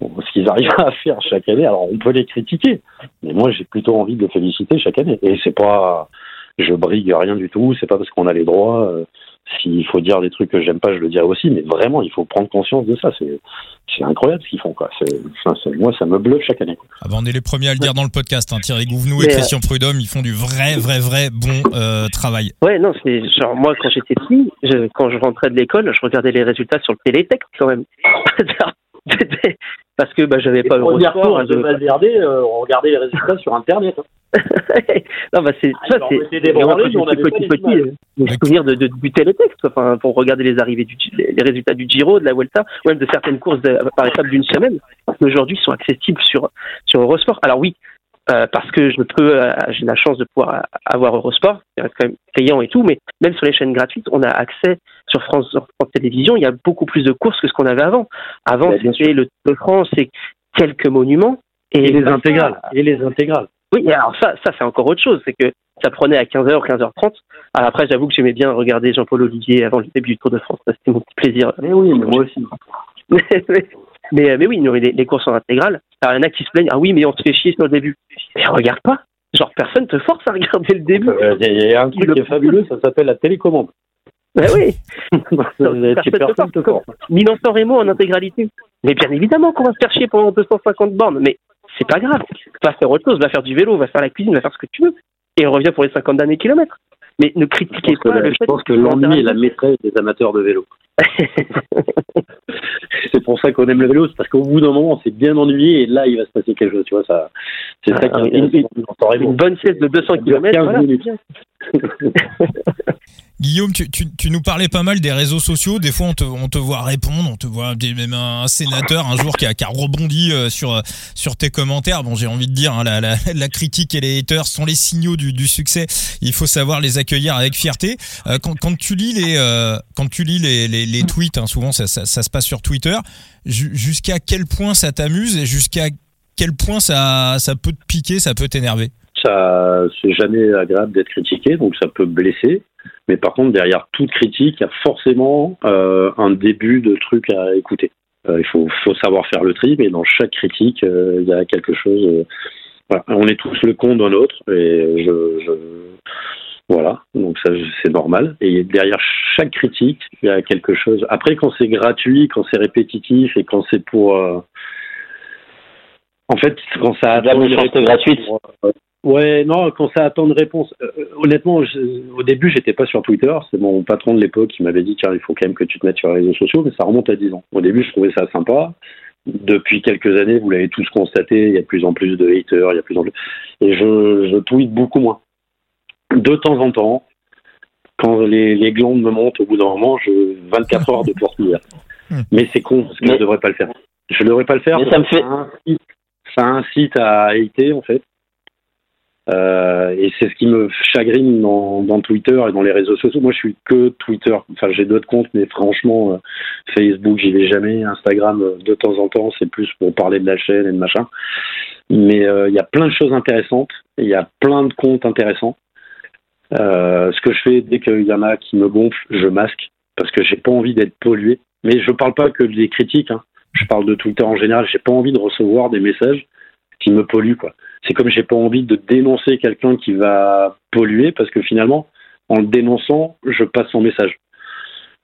Speaker 2: Ce qu'ils arrivent à faire chaque année, alors on peut les critiquer, mais moi j'ai plutôt envie de les féliciter chaque année. Et c'est pas, je brigue rien du tout, c'est pas parce qu'on a les droits. euh, S'il faut dire des trucs que j'aime pas, je le dirai aussi, mais vraiment il faut prendre conscience de ça. C'est, incroyable ce qu'ils font quoi. Enfin, moi ça me bluffe chaque année. quoi.
Speaker 1: Ah bah, on est les premiers à le dire dans le podcast. Hein. Thierry Gouvenou et
Speaker 4: Mais, euh,
Speaker 1: Christian Prudhomme, ils font du vrai, vrai, vrai bon euh, travail.
Speaker 4: Ouais, non, c'est genre moi quand j'étais petit, je, quand je rentrais de l'école, je regardais les résultats sur le télétexte quand même. Parce que bah, j'avais pas Eurosport. je-
Speaker 2: Valverde, euh, on regardait les résultats sur internet. hein.
Speaker 4: non, bah c'est
Speaker 2: Ah,
Speaker 4: ça, c'est. petit, petit, euh, me souvenir de, de, du télétexte, enfin, pour regarder les arrivées du, les les résultats du Giro, de la Vuelta, ou même de certaines courses de- par étape d'une semaine, qui aujourd'hui sont accessibles sur sur Eurosport. Alors oui, euh, parce que je peux, euh, j'ai la chance de pouvoir euh, avoir Eurosport, c'est quand même payant et tout, mais même sur les chaînes gratuites, on a accès sur France, sur France Télévisions, il y a beaucoup plus de courses que ce qu'on avait avant. Avant,
Speaker 2: Bah,
Speaker 4: c'était le Tour de France et quelques monuments. Et,
Speaker 2: Et les
Speaker 4: bah,
Speaker 2: intégrales. Et les intégrales.
Speaker 4: oui, alors ça, ça c'est encore autre chose, c'est que ça prenait à 15h, 15h30. Alors après, j'avoue que j'aimais bien regarder Jean-Paul Olivier avant le début du Tour de France. C'était mon petit plaisir.
Speaker 2: Mais oui, mais moi aussi.
Speaker 4: mais, mais, mais oui, non, les, les courses en intégrale. Alors il y en a qui se plaignent, ah oui, mais on se fait chier sur le début. Mais regarde pas. Genre, personne te force à regarder le début.
Speaker 2: Euh, Il y a un truc
Speaker 4: Le-
Speaker 2: qui est fabuleux, ça s'appelle la télécommande.
Speaker 4: Ben oui. Milan San Remo en intégralité. Mais bien évidemment qu'on va se faire chier pendant 250 bornes, mais c'est pas grave. Va faire autre chose, va faire du vélo, va faire la cuisine, va faire ce que tu veux. Et on revient pour les 50 derniers kilomètres. Mais ne critiquez pas
Speaker 2: la-
Speaker 4: le
Speaker 2: je pense que l'ennui est la maîtresse des amateurs de vélo. c'est pour ça qu'on aime le vélo, c'est parce qu'au bout d'un moment, on s'est bien ennuyé et là, il va se passer quelque chose. Tu vois, ça, c'est ça
Speaker 4: Ah,
Speaker 2: qui
Speaker 4: oui,
Speaker 2: est
Speaker 4: une-. Une bonne sieste de 200
Speaker 2: Ça dure
Speaker 4: km,
Speaker 2: 15
Speaker 4: voilà,
Speaker 2: minutes.
Speaker 4: c'est bien.
Speaker 1: Guillaume, tu, tu, tu nous parlais pas mal des réseaux sociaux. Des fois, on te, on te voit répondre, on te voit même un sénateur un jour qui a, qui a rebondi euh, sur euh, sur tes commentaires. Bon, j'ai envie de dire, hein, la, la, la critique et les haters sont les signaux du, du succès. Il faut savoir les accueillir avec fierté. Euh, quand, quand tu lis les euh, quand tu lis les, les, les tweets, hein, souvent ça, ça, ça se passe sur Twitter. ju- Jusqu'à quel point ça t'amuse et jusqu'à quel point ça ça peut te piquer, ça peut t'énerver?
Speaker 2: Ça, c'est jamais agréable d'être critiqué, donc ça peut blesser. Mais par contre, derrière toute critique, il y a forcément euh, un début de truc à écouter. Euh, il faut, faut savoir faire le tri, mais dans chaque critique, euh, il y a quelque chose. Voilà. On est tous le con d'un autre, et je, je voilà. Donc ça, c'est normal. Et derrière chaque critique, il y a quelque chose. Après, quand c'est gratuit, quand c'est répétitif, et quand c'est pour euh, en fait, quand ça
Speaker 3: De la
Speaker 2: attend une réponse
Speaker 3: gratuite.
Speaker 2: pour, euh, Ouais, non, quand ça attend une réponse. euh, euh, honnêtement, je- au début, j'étais pas sur Twitter. C'est mon patron de l'époque qui m'avait dit tiens, il faut quand même que tu te mettes sur les réseaux sociaux, mais ça remonte à 10 ans. Au début, je trouvais ça sympa. Depuis quelques années, vous l'avez tous constaté, il y a de plus en plus de haters, il y a de plus en plus. Et je, je tweete beaucoup moins. De temps en temps, quand les, les glandes me montent au bout d'un moment, je 24 heures de porte ouverte.
Speaker 1: Hmm.
Speaker 2: Mais c'est con, parce que
Speaker 3: Mais-
Speaker 2: je devrais pas le faire. Je devrais pas le faire.
Speaker 3: Mais
Speaker 2: parce
Speaker 3: ça me
Speaker 2: que
Speaker 3: fait-
Speaker 2: incite- ça incite à hater, en fait. Euh, et c'est ce qui me chagrine dans, Twitter et dans les réseaux sociaux. Moi, je suis que Twitter. Enfin, j'ai d'autres comptes, mais franchement, euh, Facebook, j'y vais jamais. Instagram, euh, de temps en temps, c'est plus pour parler de la chaîne et de machin. Mais il y a plein de choses intéressantes. Il y a plein de comptes intéressants. Ce que je fais, dès qu'il y en a qui me gonflent, je masque parce que j'ai pas envie d'être pollué. Mais je parle pas que des critiques. Hein. Je parle de Twitter en général. J'ai pas envie de recevoir des messages qui me polluent, quoi c'est comme j'ai pas envie de dénoncer quelqu'un qui va polluer parce que finalement, en le dénonçant, je passe son message.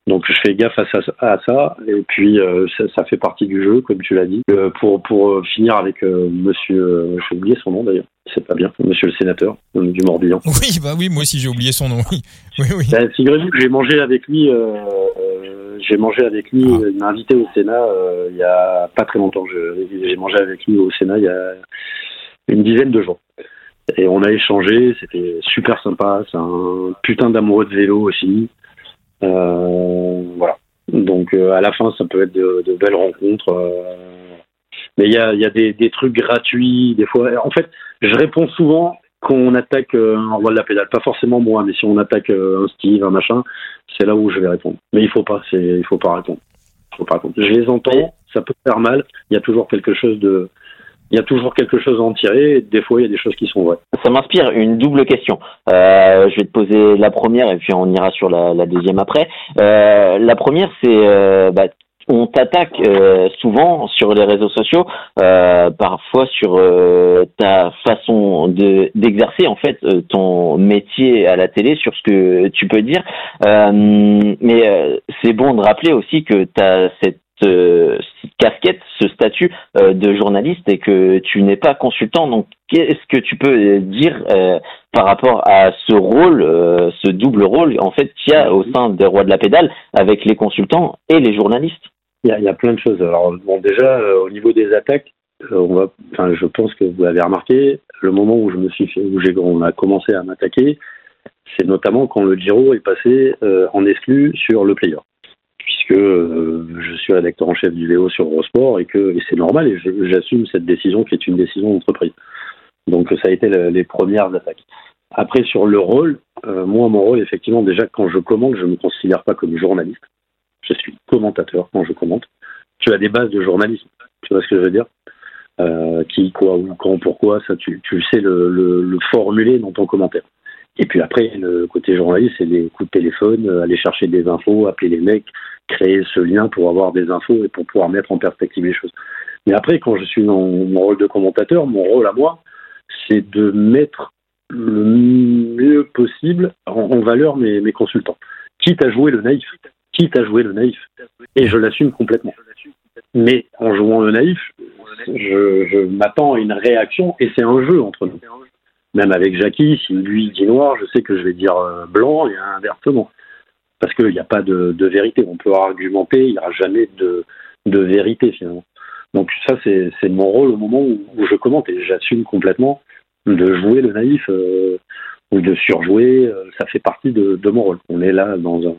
Speaker 2: Donc je fais gaffe à ça, à ça et puis euh, ça, ça, fait partie du jeu, comme tu l'as dit. Euh, pour pour finir avec euh, Monsieur, j'ai oublié son nom d'ailleurs, c'est pas bien, Monsieur le sénateur du Morbihan.
Speaker 1: Oui, bah oui, moi aussi j'ai oublié son nom. Oui, oui, oui.
Speaker 2: Ben, j'ai mangé avec lui. j'ai mangé avec lui. Ah. Il m'a invité au Sénat il y a pas très longtemps. J'ai mangé avec lui au Sénat il y a une dizaine de jours. Et on a échangé, c'était super sympa. C'est un putain d'amoureux de vélo aussi. Euh, voilà. Donc euh, à la fin, ça peut être de, de belles rencontres. Euh. mais il y a, y a des, des, trucs gratuits, des fois. En fait, je réponds souvent quand on attaque un roi de la pédale. Pas forcément moi, mais si on attaque un Steve, un machin, c'est là où je vais répondre. Mais il faut pas, c'est, il faut pas répondre. Faut pas répondre. Je les entends, ça peut faire mal. Il y a toujours quelque chose de, il y a toujours quelque chose à en tirer. des fois, il y a des choses qui sont vraies.
Speaker 3: Ça m'inspire une double question. Euh, je vais te poser la première et puis on ira sur la, deuxième après. Euh, la première, c'est euh, bah, on t'attaque euh, souvent sur les réseaux sociaux, euh, parfois sur euh, ta façon de d'exercer en fait ton métier à la télé, sur ce que tu peux dire. mais c'est bon de rappeler aussi que tu as cette casquette, ce statut euh, de journaliste et que tu n'es pas consultant. Donc, qu'est-ce que tu peux dire euh, par rapport à ce rôle, euh, ce double rôle en fait qu'il y a au sein des rois de la pédale avec les consultants et les journalistes?
Speaker 2: Il y, a, plein de choses. Alors, bon, déjà au niveau des attaques, je pense que vous avez remarqué, le moment où je me suis fait, où on a commencé à m'attaquer, c'est notamment quand le Giro est passé en exclu sur le player puisque euh, je suis rédacteur en chef du VO sur Eurosport et que et c'est normal et j'assume cette décision qui est une décision d'entreprise. Donc ça a été les premières attaques. Après sur le rôle, euh, moi mon rôle effectivement déjà quand je commente, je ne me considère pas comme journaliste. Je suis commentateur quand je commente. Tu as des bases de journalisme, tu vois ce que je veux dire? Euh, Qui, quoi, où, quand, pourquoi, ça tu, tu sais le formuler dans ton commentaire. Et puis après, le côté journaliste, c'est les coups de téléphone, aller chercher des infos, appeler les mecs, créer ce lien pour avoir des infos et pour pouvoir mettre en perspective les choses. Mais après, quand je suis dans mon rôle de commentateur, mon rôle à moi, c'est de mettre le mieux possible en, valeur mes, consultants. Quitte à jouer le naïf, quitte à jouer le naïf. Et je l'assume complètement. Mais en jouant le naïf, je m'attends à une réaction et c'est un jeu entre nous. Même avec Jackie, si lui dit noir, je sais que je vais dire euh, blanc et inversement parce qu'il n'y a pas de, vérité. On peut argumenter, il n'y aura jamais de, vérité finalement. Donc ça, c'est mon rôle au moment où, je commente et j'assume complètement de jouer le naïf euh, ou de surjouer. Euh, ça fait partie de, mon rôle. On est là dans, un,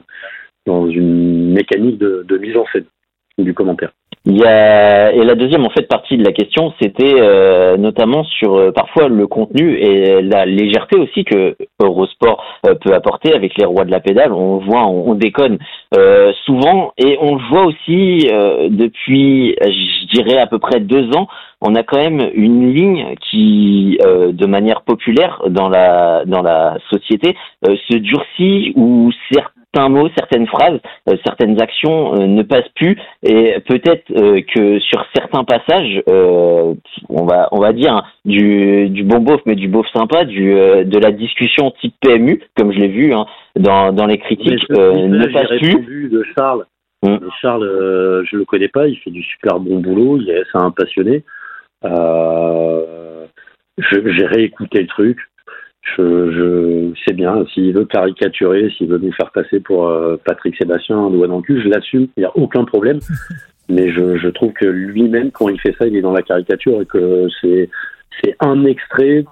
Speaker 2: dans une mécanique de mise en scène du commentaire.
Speaker 3: Il y a, et la deuxième en fait partie de la question, c'était euh, notamment sur euh, parfois le contenu et la légèreté aussi que Eurosport euh, peut apporter avec les rois de la pédale. On voit, on, déconne souvent et on le voit aussi depuis, je dirais à peu près deux ans. On a quand même une ligne qui, de manière populaire dans la dans la société, se durcit ou certes certains mots, certaines phrases, euh, certaines actions euh, ne passent plus et peut-être euh, que sur certains passages, on va on va dire hein, du, du bon beauf mais du beauf sympa, du de la discussion type PMU comme je l'ai vu hein, dans dans les critiques ne passe plus.
Speaker 2: de Charles. Hum. Charles, je le connais pas, il fait du super bon boulot, il est, c'est un passionné. j'ai réécouté le truc je, je sais bien, s'il veut caricaturer, s'il veut nous faire passer pour euh, Patrick Sébastien, un doigt dans le cul, je l'assume, il n'y a aucun problème. Mais je, je trouve que lui-même, quand il fait ça, il est dans la caricature et que c'est, c'est un extrait,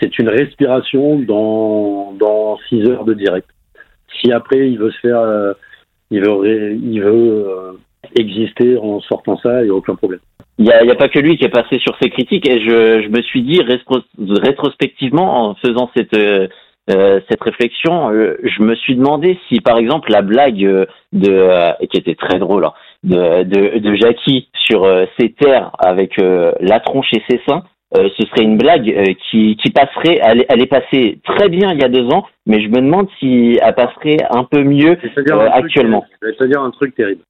Speaker 2: c'est une respiration dans, dans six heures de direct. Si après il veut se faire, euh, il veut, il veut euh, exister en sortant ça, il n'y a aucun problème
Speaker 3: il n'y a, y a, pas que lui qui est passé sur ses critiques et je, je me suis dit rétrospectivement en faisant cette euh, euh, cette réflexion, euh, je me suis demandé si par exemple la blague de qui était très drôle hein, de, de, de Jackie sur ses terres avec la tronche et ses seins, ce serait une blague qui, qui passerait, elle, elle, est passée très bien il y a deux ans, mais je me demande si elle passerait un peu mieux actuellement.
Speaker 2: je vais te dire un truc terrible.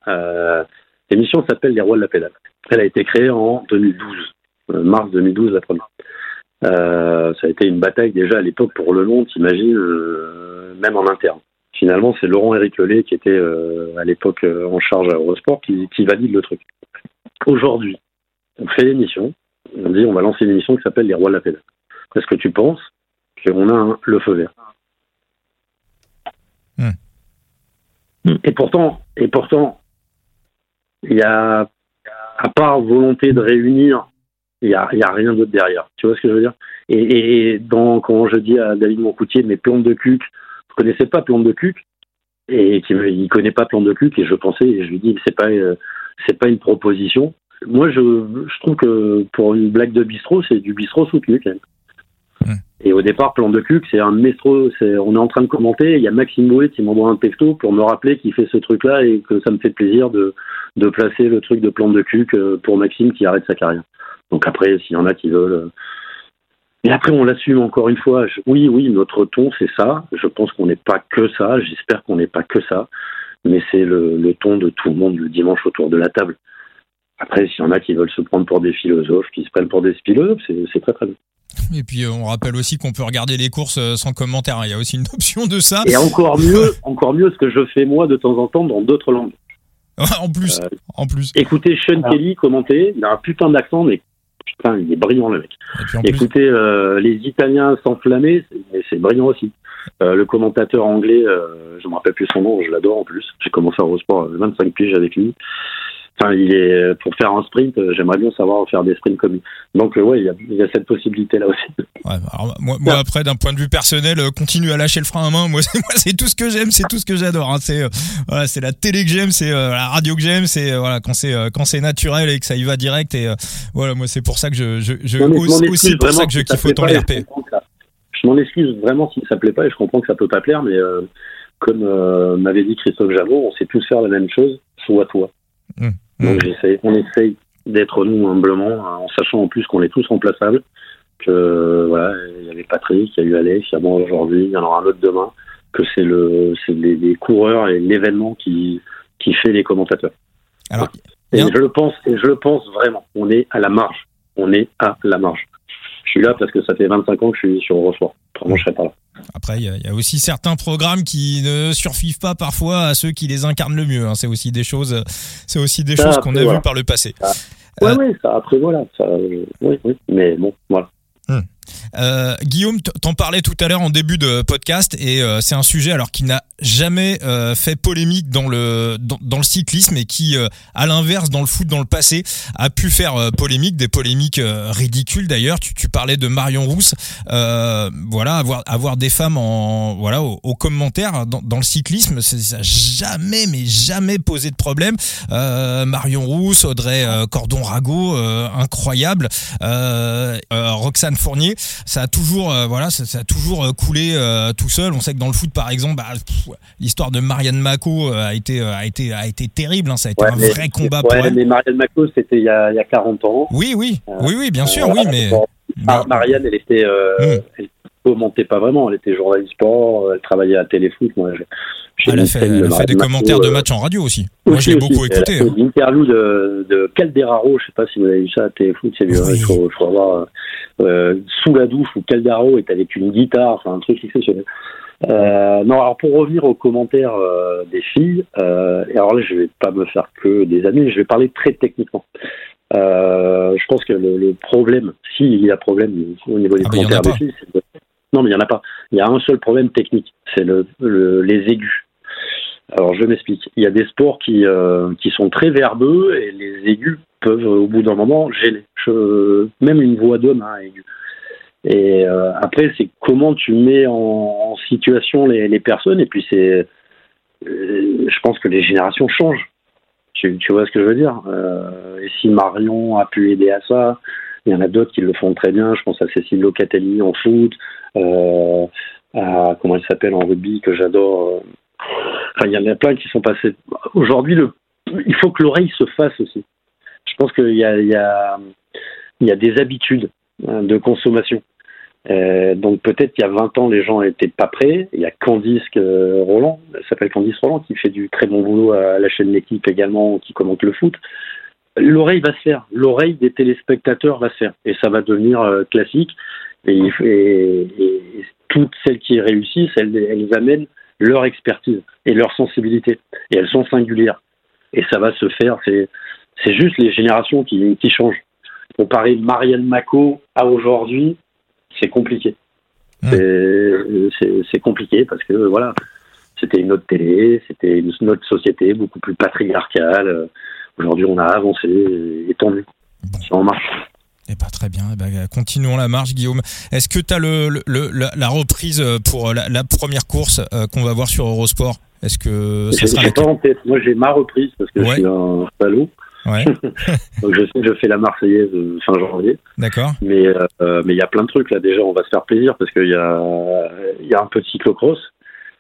Speaker 2: L'émission s'appelle Les Rois de la Pédale. Elle a été créée en 2012, euh, mars 2012 la première. Euh, ça a été une bataille déjà à l'époque pour le nom, t'imagines, euh, même en interne. Finalement, c'est Laurent-Éric Lelay qui était à l'époque en charge à Eurosport qui, qui valide le truc. Aujourd'hui, on fait l'émission, on dit on va lancer une émission qui s'appelle Les Rois de la Pédale. Est-ce que tu penses qu'on a le feu vert? Hmm. Et pourtant, et pourtant, il y a, à part volonté de réunir, il n'y a, y a rien d'autre derrière. Tu vois ce que je veux dire? Et, et, dans, quand je dis à David Moncoutier, mais plante de cuc, je connaissais pas plante de cuc, et il ne connaît pas plante de cuc, et je pensais, et je lui dis, c'est pas, euh, c'est pas une proposition. Moi, je, je trouve que pour une blague de bistrot, c'est du bistrot soutenu quand même. Et au départ, plan de cuc, c'est un c'est, on est en train de commenter, il y a Maxime Bouet qui m'envoie un texto pour me rappeler qu'il fait ce truc-là et que ça me fait plaisir de, de placer le truc de plan de cuc euh, pour Maxime qui arrête sa carrière. Donc après, s'il y en a qui veulent. Euh, et après, on l'assume encore une fois. oui, oui, notre ton, c'est ça. Je pense qu'on n'est pas que ça. J'espère qu'on n'est pas que ça. Mais c'est le, le ton de tout le monde le dimanche autour de la table. Après, s'il y en a qui veulent se prendre pour des philosophes, qui se prennent pour des philosophes, c'est très très bien.
Speaker 1: Et puis euh, on rappelle aussi qu'on peut regarder les courses euh, sans commentaire. Il y a aussi une option de ça.
Speaker 2: Et encore mieux, encore mieux ce que je fais moi de temps en temps dans d'autres langues.
Speaker 1: en plus, euh, en plus.
Speaker 2: Écoutez Sean Kelly commenter, il a un putain d'accent, mais putain, il est brillant le mec. Écoutez les Italiens s'enflammer, c'est brillant aussi. le commentateur anglais, je me rappelle plus son nom, je l'adore en plus. J'ai commencé à Eurosport 25 piges avec lui. Enfin, il est pour faire un sprint. Euh, j'aimerais bien savoir faire des sprints comme lui. Donc, euh, ouais, il y, a, il y a, cette possibilité là aussi.
Speaker 1: Ouais, alors, moi, moi après, d'un point de vue personnel, euh, continue à lâcher le frein à main. Moi, c'est, tout ce que j'aime, c'est tout ce que j'adore. Hein. C'est voilà, c'est la télé que j'aime, c'est la radio que j'aime, c'est voilà quand c'est quand c'est naturel et que ça y va direct. Et voilà, moi, c'est pour ça que je, je, je aussi pour ça que je kiffe autant l'RP.
Speaker 2: Je m'en excuse vraiment si ça plaît pas et je comprends que ça peut pas plaire, mais comme m'avait dit Christophe Javot, on sait tous faire la même chose, soit toi. Mmh. Donc mmh. on essaye d'être nous humblement, hein, en sachant en plus qu'on est tous remplaçables. Que voilà, il y avait Patrick, il y a eu Alex, il y a moi aujourd'hui, il y en aura un autre demain. Que c'est le, c'est les, coureurs et l'événement qui qui fait les commentateurs. Alors, et je le pense, et je le pense vraiment. On est à la marge. On est à la marge. Je suis là parce que ça fait 25 ans que je suis sur Eurosport. Autrement, je serais pas là.
Speaker 1: Après, il y, a aussi certains programmes qui ne survivent pas parfois à ceux qui les incarnent le mieux. Hein. C'est aussi des choses, c'est aussi des choses qu'on a vues par le passé.
Speaker 2: Ah. Ouais, euh, oui, ça, après voilà, ça, euh, oui, oui, mais bon, voilà.
Speaker 1: Hmm. Euh, Guillaume, t'en parlais tout à l'heure en début de podcast et euh, c'est un sujet alors qui n'a jamais euh, fait polémique dans le dans, le cyclisme et qui, à l'inverse, dans le foot dans le passé, a pu faire polémique, des polémiques ridicules d'ailleurs. Tu, tu, parlais de Marion Rousse, voilà, avoir avoir des femmes en voilà aux, commentaires dans, dans, le cyclisme, ça jamais mais jamais posé de problème. Marion Rousse, Audrey Cordon Rago, incroyable, Roxane Fournier ça a toujours, euh, voilà, ça, a toujours euh, coulé euh, tout seul. On sait que dans le foot, par exemple, bah, l'histoire de Marianne Mako a été, a été, a été terrible. Hein. ça a été un vrai combat
Speaker 2: pour elle. Mais Marianne Mako, c'était il, y a, y a 40 ans.
Speaker 1: Oui, oui, oui, oui, bien sûr, oui, mais,
Speaker 2: Marianne, elle était, hmm. elle commentait pas vraiment. Elle était journaliste sport. Elle travaillait à Téléfoot. Moi,
Speaker 1: elle a fait, des commentaires de matchs en radio aussi. Moi, je l'ai beaucoup écouté.
Speaker 2: Hein. L'interview de, de Calderaro, je sais pas si vous avez vu ça à Téléfoot, c'est. Il faut, avoir euh, sous la douche où Caldaro est avec une guitare, enfin un truc exceptionnel. Euh, non, alors pour revenir aux commentaires euh, des filles, euh, et alors là je vais pas me faire que des amis, je vais parler très techniquement. Euh, je pense que le, le problème, s'il y a problème au niveau des ah commentaires des filles, c'est non mais il y en a pas. Il y a un seul problème technique, c'est le, le, les aigus. Alors je m'explique. Il y a des sports qui, euh, qui sont très verbeux et les aigus peuvent au bout d'un moment gêner. Je, même une voix d'homme hein, aiguë. Et euh, après, c'est comment tu mets en, situation les, personnes. Et puis c'est, euh, je pense que les générations changent. Tu, vois ce que je veux dire? Euh, Et si Marion a pu aider à ça, il y en a d'autres qui le font très bien. Je pense à Cécile Locatelli en foot, à comment elle s'appelle en rugby que j'adore. Enfin, il y en a plein qui sont passés. Aujourd'hui, il faut que l'oreille se fasse aussi. Je pense qu'il y a des habitudes hein, de consommation. Euh, donc peut-être qu'il y a 20 ans, les gens n'étaient pas prêts. Il y a Candice euh, Roland, elle s'appelle Candice Roland, qui fait du très bon boulot à la chaîne L'équipe également, qui commente le foot. L'oreille va se faire, l'oreille des téléspectateurs va se faire, et ça va devenir euh, classique. Et, toutes celles qui réussissent, elles, amènent leur expertise et leur sensibilité. Et elles sont singulières. Et ça va se faire, c'est, c'est juste les générations qui, qui changent. Comparer Marianne Mako à aujourd'hui, c'est compliqué. C'est, c'est, c'est compliqué parce que voilà, c'était une autre télé, c'était une autre société beaucoup plus patriarcale. Aujourd'hui, on a avancé et tant mieux. Ça en marche.
Speaker 1: Eh ben, très bien. Eh ben, continuons la marche, Guillaume. Est-ce que tu as le, le, la reprise pour la, la première course euh, qu'on va voir sur Eurosport? Est-ce que ça sera
Speaker 2: pas en tête. Moi, j'ai ma reprise parce que je suis un salaud.
Speaker 1: Ouais.
Speaker 2: Donc je sais que je fais la Marseillaise euh, fin janvier.
Speaker 1: D'accord.
Speaker 2: Mais euh, mais il y a plein de trucs là déjà. On va se faire plaisir parce qu'il y a il y a un peu de cyclocross.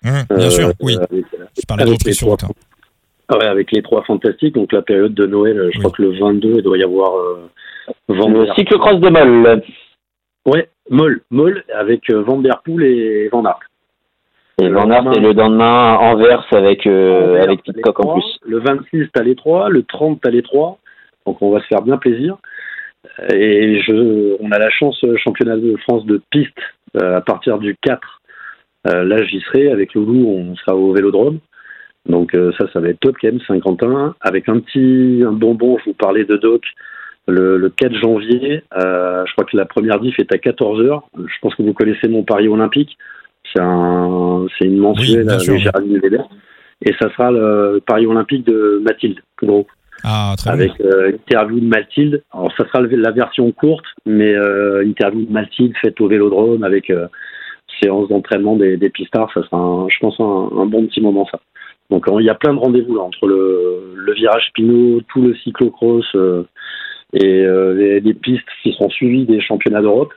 Speaker 1: Mmh, bien sûr, oui. Avec, je parlais de reprise sur
Speaker 2: trois, ouais, avec les trois fantastiques. Donc la période de Noël, je oui. crois que le 22, il doit y avoir
Speaker 3: le cyclocross de Moll.
Speaker 2: Ouais, Moll, Moll avec euh, Van Der Poel et Van Aert.
Speaker 3: Et Van Aert, c'est le lendemain Anvers avec, euh, Anvers, avec Pitcock en plus.
Speaker 2: Le 26, t'as les trois. Le 30, t'as les trois. Donc on va se faire bien plaisir. Et je, on a la chance, euh, championnat de France de piste, euh, à partir du 4. Euh, là, j'y serai. Avec Loulou, on sera au vélodrome. Donc euh, ça, ça va être top quand même, Saint-Quentin. Avec un petit un bonbon, je vous parlais de Doc, le, le 4 janvier. Euh, je crois que la première diff est à 14h. Je pense que vous connaissez mon pari olympique. C'est un, une mensuelle
Speaker 1: oui,
Speaker 2: avec Géraldine Weber. Et ça sera le pari olympique de Mathilde, gros.
Speaker 1: Ah, très
Speaker 2: avec euh, interview de Mathilde. Alors ça sera la version courte, mais euh, interview de Mathilde faite au Vélodrome avec euh, séance d'entraînement des, des pistards. Ça sera, un, je pense, un, un, bon petit moment ça. Donc il y a plein de rendez-vous là entre le, le virage Pinot, tout le cyclocross euh, et euh, les, les, pistes qui sont suivies des championnats d'Europe.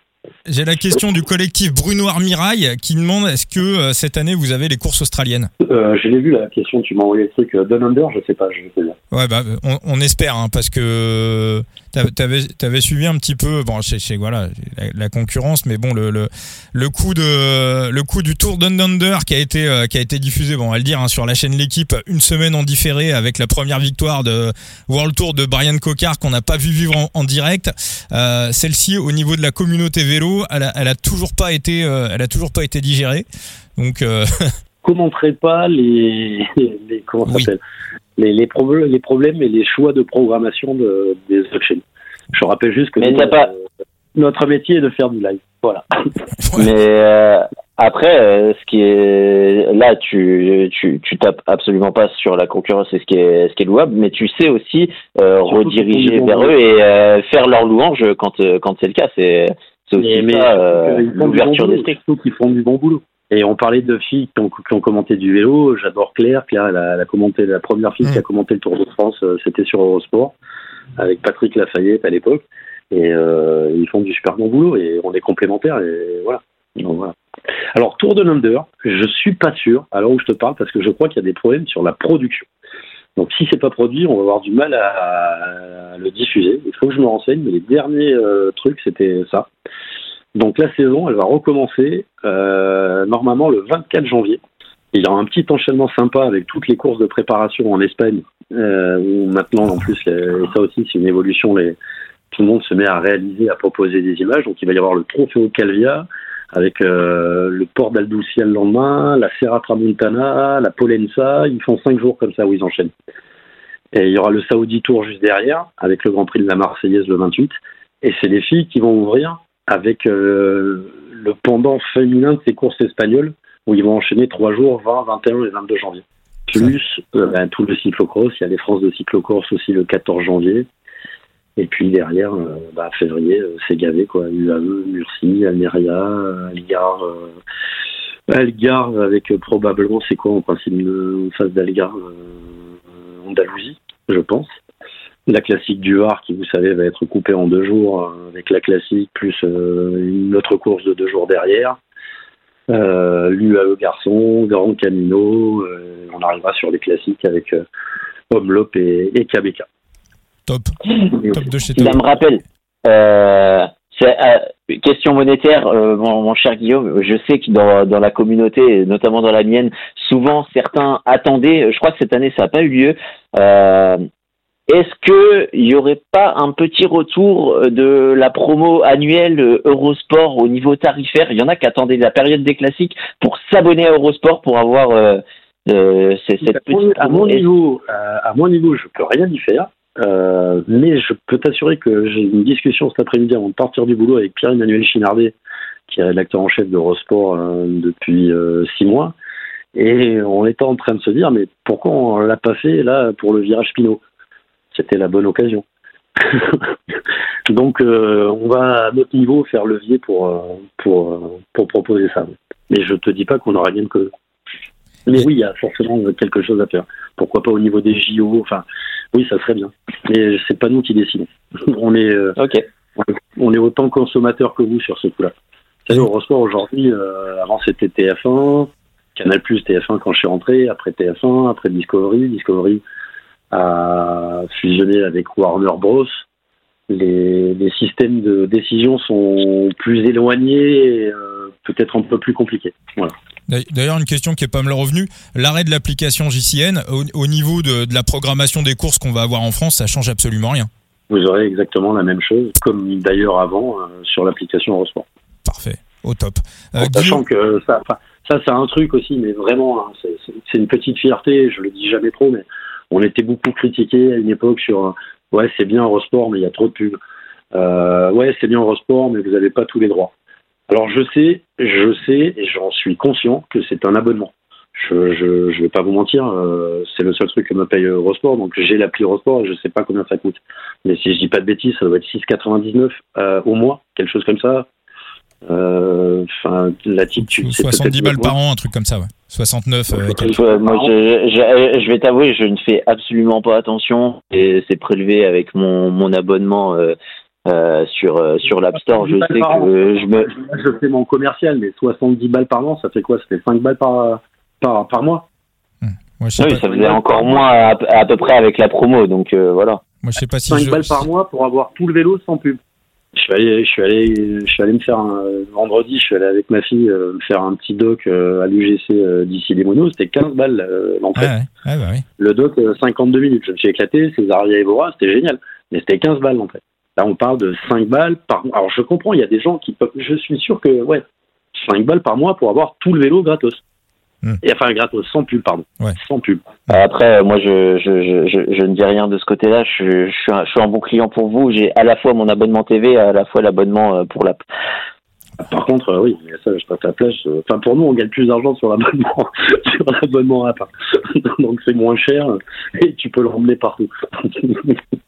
Speaker 1: J'ai la question du collectif Bruno Armirail qui demande est-ce que euh, cette année vous avez les courses australiennes
Speaker 2: euh, Je l'ai vu la question, tu m'as envoyé le truc euh, Down Under, je sais pas, je te dire.
Speaker 1: Ouais, bah, on, on espère hein, parce que t'avais avais suivi un petit peu, bon, je sais voilà la, la, concurrence, mais bon le, le le coup de le coup du Tour Down Under qui a été euh, qui a été diffusé, bon, on va le dire hein, sur la chaîne l'équipe une semaine en différé avec la première victoire de World Tour de Brian Cocard qu'on n'a pas vu vivre en, en direct. Euh, Celle-ci au niveau de la communauté vélo, elle a, elle a toujours pas été, euh, elle a toujours pas été digérée. Donc, euh...
Speaker 2: commenterait pas les, les comment ça oui. s'appelle? Les, les, problèmes, les problèmes et les choix de programmation de, des chaînes. Je rappelle juste que
Speaker 3: Mais
Speaker 2: nous,
Speaker 3: pas...
Speaker 2: notre métier est de faire du live. Voilà.
Speaker 3: Mais euh, après, euh, ce qui est là, tu, tu, tu tapes absolument pas sur la concurrence, c'est ce qui est ce qui est louable, mais tu sais aussi euh, rediriger vers eux et euh, faire leur louange quand quand c'est le cas. C'est c'est aussi
Speaker 2: mais,
Speaker 3: ça euh, l'ouverture d'esprit.
Speaker 2: Surtout qu'ils font du bon boulot. Et on parlait de filles qui ont, qui ont commenté du vélo. J'adore Claire. Claire, elle a, elle a, commenté la première fille mmh. qui a commenté le Tour de France. Euh, c'était sur Eurosport avec Patrick Lafayette à l'époque. Et euh, ils font du super bon boulot et on est complémentaires. Et voilà. Donc, voilà. Alors Tour de l'Under, je suis pas sûr. Alors où je te parle parce que je crois qu'il y a des problèmes sur la production. Donc si c'est pas produit, on va avoir du mal à, à, le diffuser. Il faut que je me renseigne. Mais les derniers euh, trucs, c'était ça. Donc la saison, elle va recommencer euh, normalement le 24 janvier. Il y aura un petit enchaînement sympa avec toutes les courses de préparation en Espagne, euh, où maintenant en plus, et ça aussi c'est une évolution, les, tout le monde se met à réaliser, à proposer des images. Donc il va y avoir le Trofeo Calvia avec euh, le port d'Aldoucia le lendemain, la Serra Tramontana, la Polenza. Ils font cinq jours comme ça où ils enchaînent. Et il y aura le Saudi Tour juste derrière, avec le Grand Prix de la Marseillaise le 28. Et c'est les filles qui vont ouvrir avec euh, le pendant féminin de ces courses espagnoles où ils vont enchaîner trois jours, 20, 21 et 22 janvier. Plus euh, ben, tout le cyclocross, il y a les France de cyclocross aussi le 14 janvier. Et puis derrière, bah, février, c'est gavé quoi. UAE, Murcie, Almeria, Algar, euh, Algar avec probablement c'est quoi en principe en face d'Algar, Andalousie, je pense la classique du Var qui, vous savez, va être coupée en deux jours euh, avec la classique plus euh, une autre course de deux jours derrière. Euh, L'UAE Garçon, Grand Camino, euh, on arrivera sur les classiques avec euh, Omlop et, et KBK.
Speaker 1: Top. Top de chez
Speaker 3: toi. Ça me rappelle. Euh, question monétaire, mon, mon, cher Guillaume, je sais que dans, dans la communauté, notamment dans la mienne, souvent certains attendaient, je crois que cette année ça n'a pas eu lieu, est-ce que il y aurait pas un petit retour de la promo annuelle Eurosport au niveau tarifaire? Il y en a qui attendaient la période des classiques pour s'abonner à Eurosport pour avoir euh, euh, cette petite
Speaker 2: à mon niveau, à mon niveau, je peux rien y faire. Euh, mais je peux t'assurer que j'ai une discussion cet après-midi avant de partir du boulot avec Pierre-Emmanuel Chinardet, qui est l'acteur en chef d'Eurosport euh, depuis euh, six mois. Et on était en train de se dire, mais pourquoi on l'a pas fait là pour le virage Pinot? C'était la bonne occasion. Donc on va à notre niveau faire levier pour, pour, pour proposer ça. Mais je te dis pas qu'on aura rien que mais oui, il y a forcément quelque chose à faire. Pourquoi pas au niveau des JO Enfin, oui, ça serait bien. Mais c'est pas nous qui décidons. On est, euh, on est autant consommateurs que vous sur ce coup-là. Vous savez, Eurosport aujourd'hui, euh, avant c'était TF1, Canal Plus TF1 quand je suis rentré, après TF1, après Discovery. Discovery a fusionné avec Warner Bros. Les, les systèmes de décision sont plus éloignés, et, euh, peut-être un peu plus compliqués. Voilà.
Speaker 1: D'ailleurs, une question qui est pas mal revenue. L'arrêt de l'application JCN, au, niveau de, la programmation des courses qu'on va avoir en France, ça change absolument rien.
Speaker 2: Vous aurez exactement la même chose, comme d'ailleurs avant euh, sur l'application Eurosport.
Speaker 1: Parfait, au top.
Speaker 2: Euh, sachant que ça, ça c'est un truc aussi, mais vraiment, hein, c'est une petite fierté, je le dis jamais trop, mais on était beaucoup critiqués à une époque sur euh, ouais, c'est bien Eurosport, mais il y a trop de pubs. ouais, c'est bien Eurosport, mais vous n'avez pas tous les droits. Alors je sais, je sais et j'en suis conscient que c'est un abonnement. Je, je, je vais pas vous mentir, euh, c'est le seul truc que me paye Eurosport, donc j'ai l'appli Eurosport et je sais pas combien ça coûte. Mais si je dis pas de bêtises, ça doit être 6,99 euh, au mois, quelque chose comme ça. Euh, enfin, la type,
Speaker 1: 70 balles par an, un truc comme ça, ouais. 69.
Speaker 3: Euh, moi, je, je, je vais t'avouer, je ne fais absolument pas attention et c'est prélevé avec mon, mon abonnement euh, sur euh, sur l'App Store. Je sais que je me.
Speaker 2: Je fais mon commercial, mais 70 balles par an, ça fait quoi? Ça fait 5 balles par par, par mois?
Speaker 3: Hmm. oui, ça faisait encore moins à, peu près avec la promo, donc euh, voilà.
Speaker 1: Moi, je sais pas si
Speaker 2: 5 balles par mois pour avoir tout le vélo sans pub. Je suis allé, je suis allé, je suis allé me faire un vendredi. Je suis allé avec ma fille me faire un petit doc à l'UGC d'ici les monos. C'était 15 balles l'entrée.
Speaker 1: bah oui.
Speaker 2: Le doc 52 minutes. Je me suis éclaté. Césaria et Bora, c'était génial. Mais c'était 15 balles l'entrée. Là, on parle de 5 balles par mois. Alors, je comprends, il y a des gens qui peuvent. Je suis sûr que, ouais, 5 balles par mois pour avoir tout le vélo gratos. Hmm. Et enfin, gratos, sans pub, pardon. Sans pub.
Speaker 3: Après, moi, je, je, je, je, ne dis rien de ce côté-là. Je, je, suis un, je suis un bon client pour vous. J'ai à la fois mon abonnement TV, à la fois l'abonnement euh, pour l'app.
Speaker 2: Par contre, euh, oui, ça, je passe la plage. Euh, enfin, pour nous, on gagne plus d'argent sur l'abonnement, sur l'abonnement app. Donc, c'est moins cher et tu peux le ramener partout.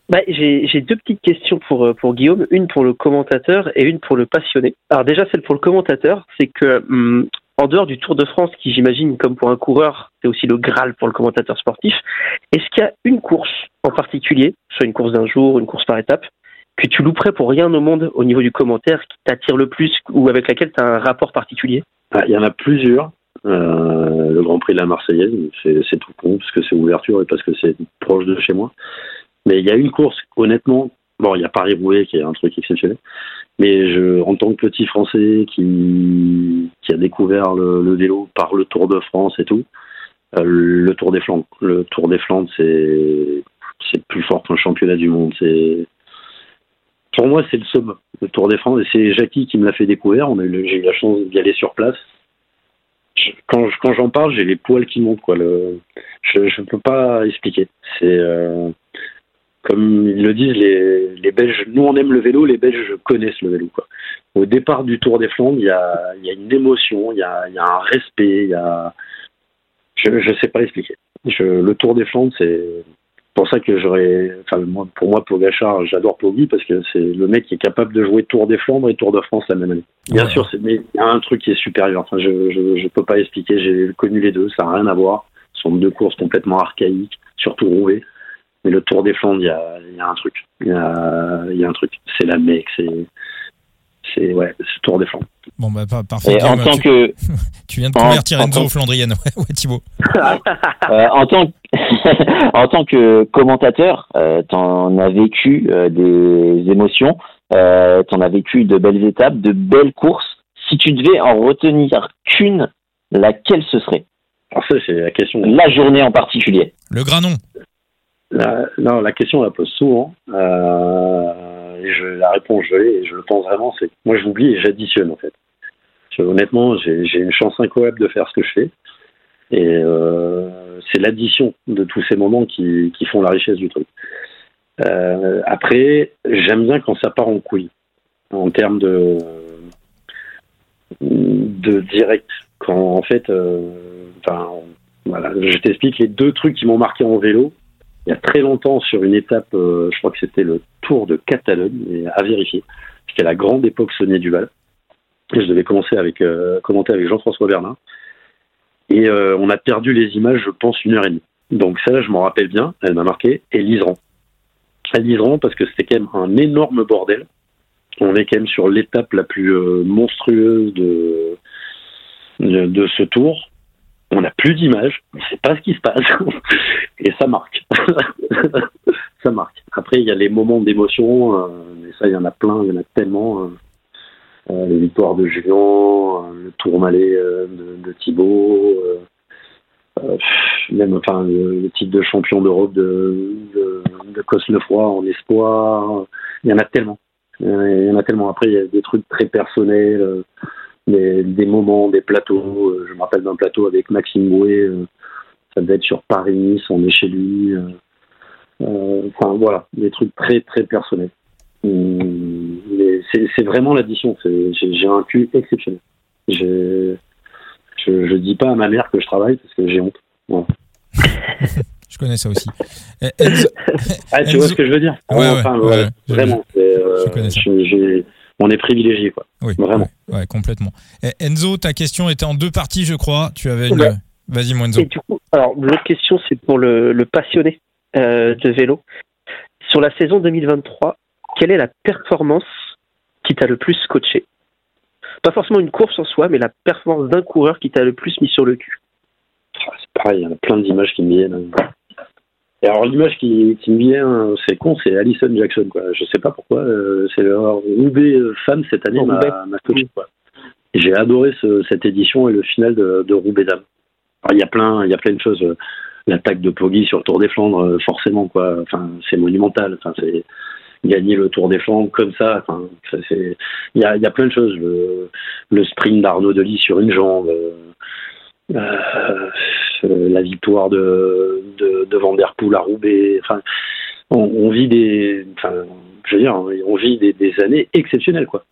Speaker 4: bah, j'ai deux petites questions pour, euh, pour Guillaume, une pour le commentateur et une pour le passionné. Alors, déjà, celle pour le commentateur, c'est que hum, en dehors du Tour de France, qui j'imagine, comme pour un coureur, c'est aussi le Graal pour le commentateur sportif, est-ce qu'il y a une course en particulier, soit une course d'un jour, une course par étape, que tu louperais pour rien au monde au niveau du commentaire qui t'attire le plus ou avec laquelle tu as un rapport particulier?
Speaker 2: Ah, Il y en a plusieurs. Euh, le Grand Prix de la Marseillaise, c'est tout con parce que c'est ouverture et parce que c'est proche de chez moi. Mais il y a une course, honnêtement, bon, il y a Paris-Roubaix qui est un truc exceptionnel, mais je, en tant que petit Français qui, qui a découvert le, vélo par le Tour de France et tout, euh, le Tour des Flandres. Le Tour des Flandres, c'est c'est plus fort qu'un championnat du monde. Pour moi, c'est le sub, le Tour des France. Et c'est Jackie qui me l'a fait découvrir. J'ai eu la chance d'y aller sur place. quand, quand j'en parle, j'ai les poils qui montent. Quoi. Le, je ne peux pas expliquer. C'est euh, comme ils le disent les, les, Belges. Nous, on aime le vélo. Les Belges connaissent le vélo. Quoi. Au départ du Tour des Flandres, il y a, y a une émotion, il y a, y a un respect. Il y a, je ne sais pas expliquer. Je, le Tour des Flandres, c'est pour ça que j'aurais, enfin, pour moi, Pogachar, j'adore Poggi parce que c'est le mec qui est capable de jouer Tour des Flandres et Tour de France la même année. Bien sûr, mais il y a un truc qui est supérieur. Enfin, je, je, je peux pas expliquer. J'ai connu les deux, ça n'a rien à voir. Ce sont deux courses complètement archaïques, surtout roulées. Mais le Tour des Flandres, il y a, il y a un truc. Il y a, il y a un truc. C'est la mec, c'est, c'est ouais, c'est Tour des Flandres.
Speaker 1: Bon bah parfait.
Speaker 3: en tant
Speaker 1: tu,
Speaker 3: que
Speaker 1: tu viens de convertir Enzo tant... Flandrienne, ouais, ouais Thibaut.
Speaker 3: euh, en tant en tant que commentateur, euh, t'en as vécu euh, des émotions, euh, t'en as vécu de belles étapes, de belles courses. Si tu devais en retenir qu'une, laquelle ce serait?
Speaker 2: Alors ça c'est la question.
Speaker 3: La journée en particulier.
Speaker 1: Le granon.
Speaker 2: La, non, la question, on la pose souvent. Euh, et la réponse, je l'ai, et je le pense vraiment, c'est moi, je m'oublie et j'additionne, en fait. honnêtement, j'ai une chance incroyable de faire ce que je fais. Et euh, c'est l'addition de tous ces moments qui, font la richesse du truc. Euh, après, j'aime bien quand ça part en couille, en termes de, direct. Quand, en fait, voilà, je t'explique les deux trucs qui m'ont marqué en vélo. Il y a très longtemps, sur une étape, euh, je crois que c'était le Tour de Catalogne, à vérifier. C'était la grande époque Sonia Duval. Je devais commencer avec euh, commenter avec Jean-François Berlin. Et euh, on a perdu les images, je pense, une heure et demie. Donc ça, je m'en rappelle bien. Elle m'a marqué. Et Liseran. À Liseran, parce que c'était quand même un énorme bordel. On est quand même sur l'étape la plus monstrueuse de, de ce tour on n'a plus d'images, on ne sait pas ce qui se passe, et ça marque. ça marque. Après, il y a les moments d'émotion, euh, ça, il y en a plein, il y en a tellement. Euh, euh, les victoires de Julien, le tour malais de, de, Thibaut, même enfin, le, titre de champion d'Europe de, de, de Cosnefroy en espoir. Il y en a tellement. Il y en a tellement. Après, il y a des trucs très personnels des, des, moments, des plateaux. Euh, je me rappelle d'un plateau avec Maxime Boué, euh, ça devait être sur Paris, on est chez lui. Euh, enfin voilà, des trucs très très personnels. Hum, c'est vraiment l'addition. J'ai un cul exceptionnel. Je, je dis pas à ma mère que je travaille parce que j'ai honte.
Speaker 1: je connais ça aussi.
Speaker 2: ah, tu vois ce que je veux dire?
Speaker 1: Ouais, enfin, ouais,
Speaker 2: Vraiment. Je, connais ça on est privilégié, quoi.
Speaker 1: Oui, vraiment. Ouais, complètement. Enzo, ta question était en deux parties, je crois. Tu avais une. Vas-y, moi, Enzo.
Speaker 4: Et du coup, alors, l'autre question, c'est pour le, passionné euh, de vélo. Sur la saison 2023, quelle est la performance qui t'a le plus coaché? Pas forcément une course en soi, mais la performance d'un coureur qui t'a le plus mis sur le cul.
Speaker 2: Ah, c'est pareil, il y a plein d'images qui me viennent. Et alors l'image qui, qui, me vient, c'est con, c'est Alison Jackson. Quoi. Je sais pas pourquoi, euh, c'est le Roubaix femme cette année m'a coaché. J'ai adoré ce, cette édition et le final de, de Roubaix dame. Il y a plein, il y a plein de choses. L'attaque de Poggi sur le Tour des Flandres, euh, forcément quoi. Enfin, c'est monumental. Enfin, c'est gagner le Tour des Flandres comme ça. Enfin, c'est, il y a, il y a plein de choses. Le, le sprint d'Arnaud Delis sur une jambe. Euh, euh, la victoire de, de, Van Der Poel à Roubaix. Enfin, on, vit des, enfin, je veux dire, on vit des, années exceptionnelles, quoi.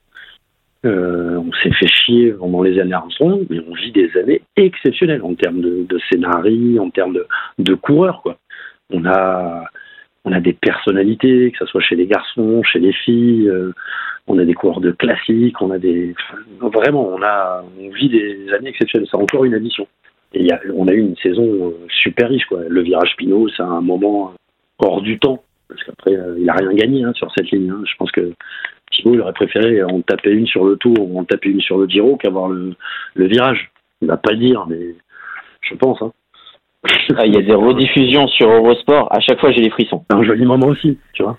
Speaker 2: Euh, on s'est fait chier pendant les années Armstrong, mais on vit des années exceptionnelles en termes de, de scénarii, en termes de, coureurs, quoi. On a, on a des personnalités, que ce soit chez les garçons, chez les filles. Euh, on a des coureurs de classiques, on a des vraiment, on a, on vit des années exceptionnelles. C'est encore une addition. Et y a, on a eu une saison euh, super riche, quoi. Le virage Pinot, c'est un moment hors du temps, parce qu'après, euh, il a rien gagné hein, sur cette ligne. Hein. Je pense que Thibaut, il aurait préféré en taper une sur le Tour ou en taper une sur le Giro qu'avoir le, le virage. Il va pas dire, mais je pense. Hein.
Speaker 3: Ah, il y a des rediffusions sur Eurosport. À chaque fois, j'ai les frissons.
Speaker 2: C'est un joli moment aussi, tu vois.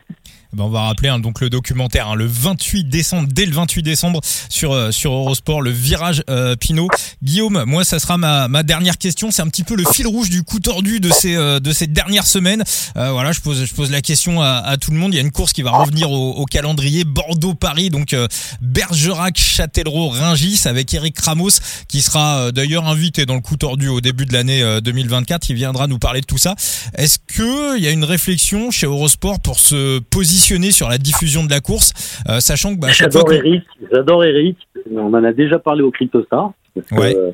Speaker 1: Eh ben, on va rappeler hein, donc le documentaire hein, le 28 décembre, dès le 28 décembre sur euh, sur Eurosport, le virage euh, Pinot. Guillaume, moi ça sera ma, ma dernière question. C'est un petit peu le fil rouge du coup tordu de ces euh, de ces dernières semaines. voilà, je pose je pose la question à, à, tout le monde. Il y a une course qui va revenir au, au calendrier Bordeaux Paris, donc Bergerac, Châtellerault, Ringis avec Eric Ramos qui sera d'ailleurs invité dans le coup tordu au début de l'année 2024. Il viendra nous parler de tout ça. Est-ce que il y a une réflexion chez Eurosport pour se positionner sur la diffusion de la course, euh, sachant que bah,
Speaker 2: j'adore Eric, j'adore Eric. On en a déjà parlé au CryptoStar. Parce que,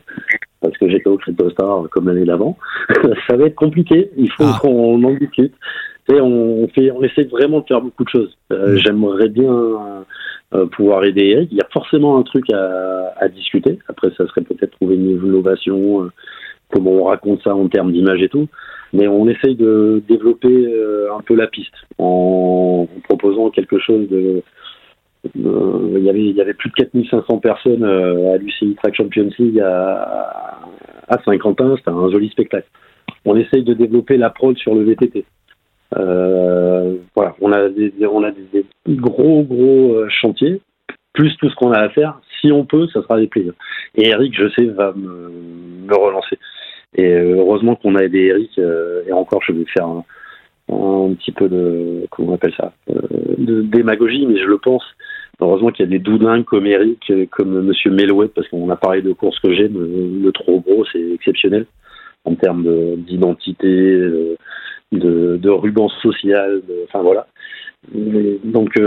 Speaker 2: parce que j'étais au CryptoStar comme l'année d'avant. ça va être compliqué. Il faut ah. qu'on en discute. Et on fait, on essaie vraiment de faire beaucoup de choses. Euh, mm. J'aimerais bien euh, pouvoir aider Eric. Il y a forcément un truc à, à discuter. Après, ça serait peut-être trouver une innovation, comment on raconte ça en termes d'image et tout mais on essaye de développer euh, un peu la piste en, proposant quelque chose de il y avait il y avait plus de 4500 personnes euh, à l'UCI Track Champions League à, à Saint-Quentin. C'était un joli spectacle. On essaye de développer la prod sur le VTT euh, voilà. On a des on a gros gros chantiers plus tout ce qu'on a à faire. Si on peut ça sera des plaisirs et Eric je sais va me relancer et euh, heureusement qu'on a aidé Eric, euh, et encore, je vais faire un petit peu de comment on appelle ça euh, de démagogie, mais je le pense. Heureusement qu'il y a des doudins comme Eric, comme Monsieur Melouet, parce qu'on a parlé de course que j'aime. Le trop gros, c'est exceptionnel en termes d'identité, de, de, ruban social. enfin voilà. donc,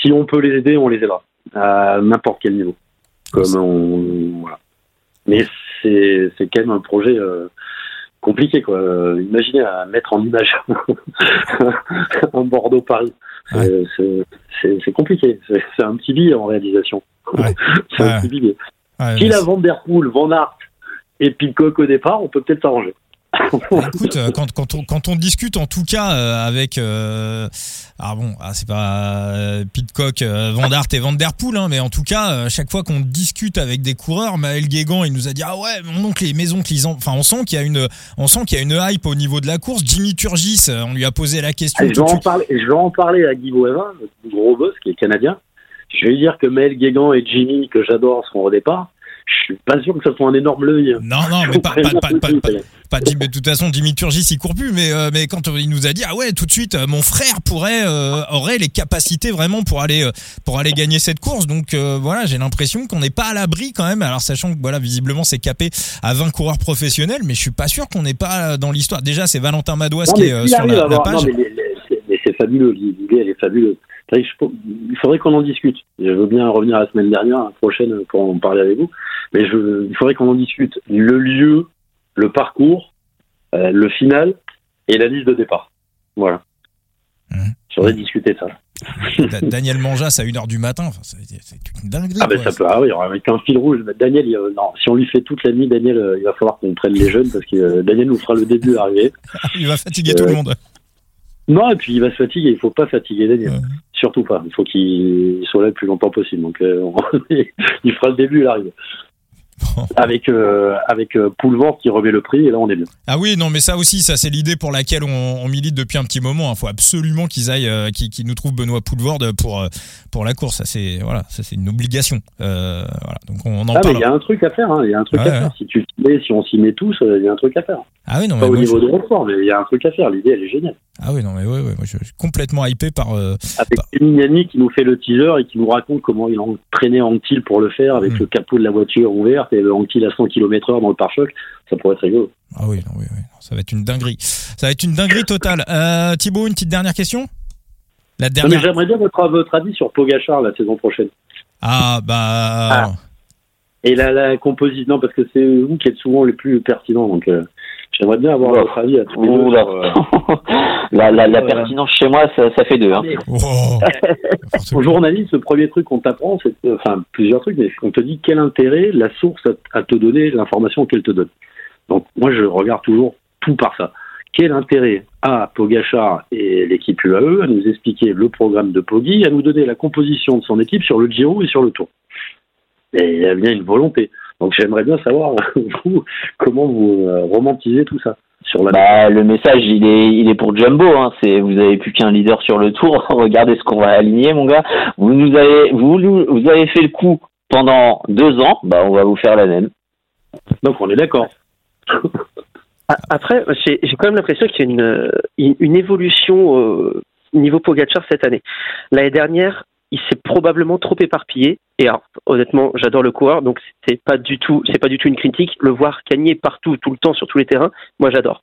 Speaker 2: si on peut les aider, on les aidera à n'importe quel niveau. Comme on, voilà. Mais c'est quand même un projet. Euh, compliqué quoi. imaginez à mettre en image un Bordeaux-Paris. C'est compliqué. C'est un petit billet en réalisation. c'est un petit billet. si la Van Der Poel, Van Aert et Pitcock au départ, on peut peut-être s'arranger.
Speaker 1: Bah, écoute, euh, quand, quand, on, quand on discute en tout cas euh, avec euh, ah bon, ah, c'est pas euh, Pitcock, Van Dart et Van Der Poel, hein, mais en tout cas, chaque fois qu'on discute avec des coureurs, Maël Guégan, il nous a dit ah ouais, mon oncle, les maisons qu'ils enfin on sent qu'il y a une, on sent qu'il y a une hype au niveau de la course. Jimmy Turgis, on lui a posé la question.
Speaker 2: Ah, je, vais en parler, je vais en parler à Guy Boivin, le gros boss qui est canadien. Je vais lui dire que Maël Guégan et Jimmy, que j'adore, seront au départ je suis pas sûr que ça soit un énorme l'œil.
Speaker 1: Non, non, mais pas, pas, pas, pas, de toute façon, Jimmy Turgis, il court plus, mais, euh, mais quand il nous a dit, ah ouais, tout de suite, euh, mon frère pourrait, euh, aurait les capacités vraiment pour aller, pour aller gagner cette course. Donc voilà, j'ai l'impression qu'on n'est pas à l'abri quand même. Alors sachant que voilà, visiblement, c'est capé à 20 coureurs professionnels, mais je suis pas sûr qu'on n'est pas dans l'histoire. Déjà, c'est Valentin Madouas qui est sur la, page.
Speaker 2: mais c'est fabuleux, l'idée, elle est fabuleuse. Il faudrait qu'on en discute. Je veux bien revenir la semaine dernière, la prochaine, pour en parler avec vous. Mais je, il faudrait qu'on en discute. Le lieu, le parcours, euh, le final et la liste de départ. Voilà. Mmh. Voudrais discuter de ça.
Speaker 1: Daniel Manjas à 1h du matin, c'est une dinguerie.
Speaker 2: Ah, ben ça peut, ah oui, avec un fil rouge. Daniel, non, si on lui fait toute la nuit, Daniel, euh, il va falloir qu'on prenne les jeunes parce que euh, Daniel nous fera le début arriver.
Speaker 1: il va fatiguer tout le monde.
Speaker 2: Non, et puis il va se fatiguer. Il faut pas fatiguer Daniel. Surtout pas. Il faut qu'il soit là le plus longtemps possible. Donc, il fera le début, il arrive. avec euh, avec euh, qui remet le prix et là on est bien.
Speaker 1: Ah oui non mais ça aussi ça c'est l'idée pour laquelle on, milite depuis un petit moment. Il hein. faut absolument qu'ils aillent euh, qu'ils nous trouvent Benoît Poulvord pour euh, pour la course. Ça c'est voilà c'est une obligation. voilà donc on, en
Speaker 2: ah, parle. Il y a un truc à faire. Hein. Il y a un truc à faire. Si tu si on s'y met tous, il y a un truc à faire.
Speaker 1: Ah oui non
Speaker 2: pas au niveau de Roquefort mais il y a un truc à faire. L'idée elle est géniale.
Speaker 1: Ah oui non mais ouais, ouais moi je suis complètement hypé par.
Speaker 2: avec Emignani qui nous fait le teaser et qui nous raconte comment il a entraîné Anctil pour le faire avec mm. le capot de la voiture ouverte et le Anctil à 100 km/h dans le pare-choc, ça pourrait être rigolo.
Speaker 1: Ah oui, oui, oui, ça va être une dinguerie. Ça va être une dinguerie totale. Euh, Thibaut, une petite dernière question?
Speaker 2: La dernière. J'aimerais bien votre, votre avis sur Pogachar la saison prochaine.
Speaker 1: Ah, bah. Ah.
Speaker 2: Et la, la composition, non, parce que c'est vous qui êtes souvent les plus pertinents, donc. Euh, J'aimerais bien avoir votre avis à tous les deux. Euh,
Speaker 3: la, la, la pertinence chez moi, ça, ça fait deux. Hein.
Speaker 2: Oh. Au journaliste, le premier truc qu'on t'apprend, c'est enfin plusieurs trucs, mais on te dit quel intérêt la source a, te donné l'information qu'elle te donne. Donc moi, je regarde toujours tout par ça. Quel intérêt a Pogachar et l'équipe UAE à nous expliquer le programme de Poggi, à nous donner la composition de son équipe sur le Giro et sur le Tour Et il y a bien une volonté. Donc j'aimerais bien savoir vous, comment vous euh, romantisez tout ça.
Speaker 3: Sur la bah, le message il est il est pour Jumbo hein. c'est vous avez plus qu'un leader sur le tour regardez ce qu'on va aligner mon gars vous nous avez vous vous avez fait le coup pendant deux ans bah on va vous faire la même
Speaker 2: donc on est d'accord
Speaker 4: après j'ai quand même l'impression qu'il y a une une évolution au niveau Pogacar cette année l'année dernière il s'est probablement trop éparpillé. Et alors, honnêtement, j'adore le coureur, donc c'est pas du tout, c'est pas du tout une critique. Le voir gagner partout, tout le temps, sur tous les terrains, moi j'adore.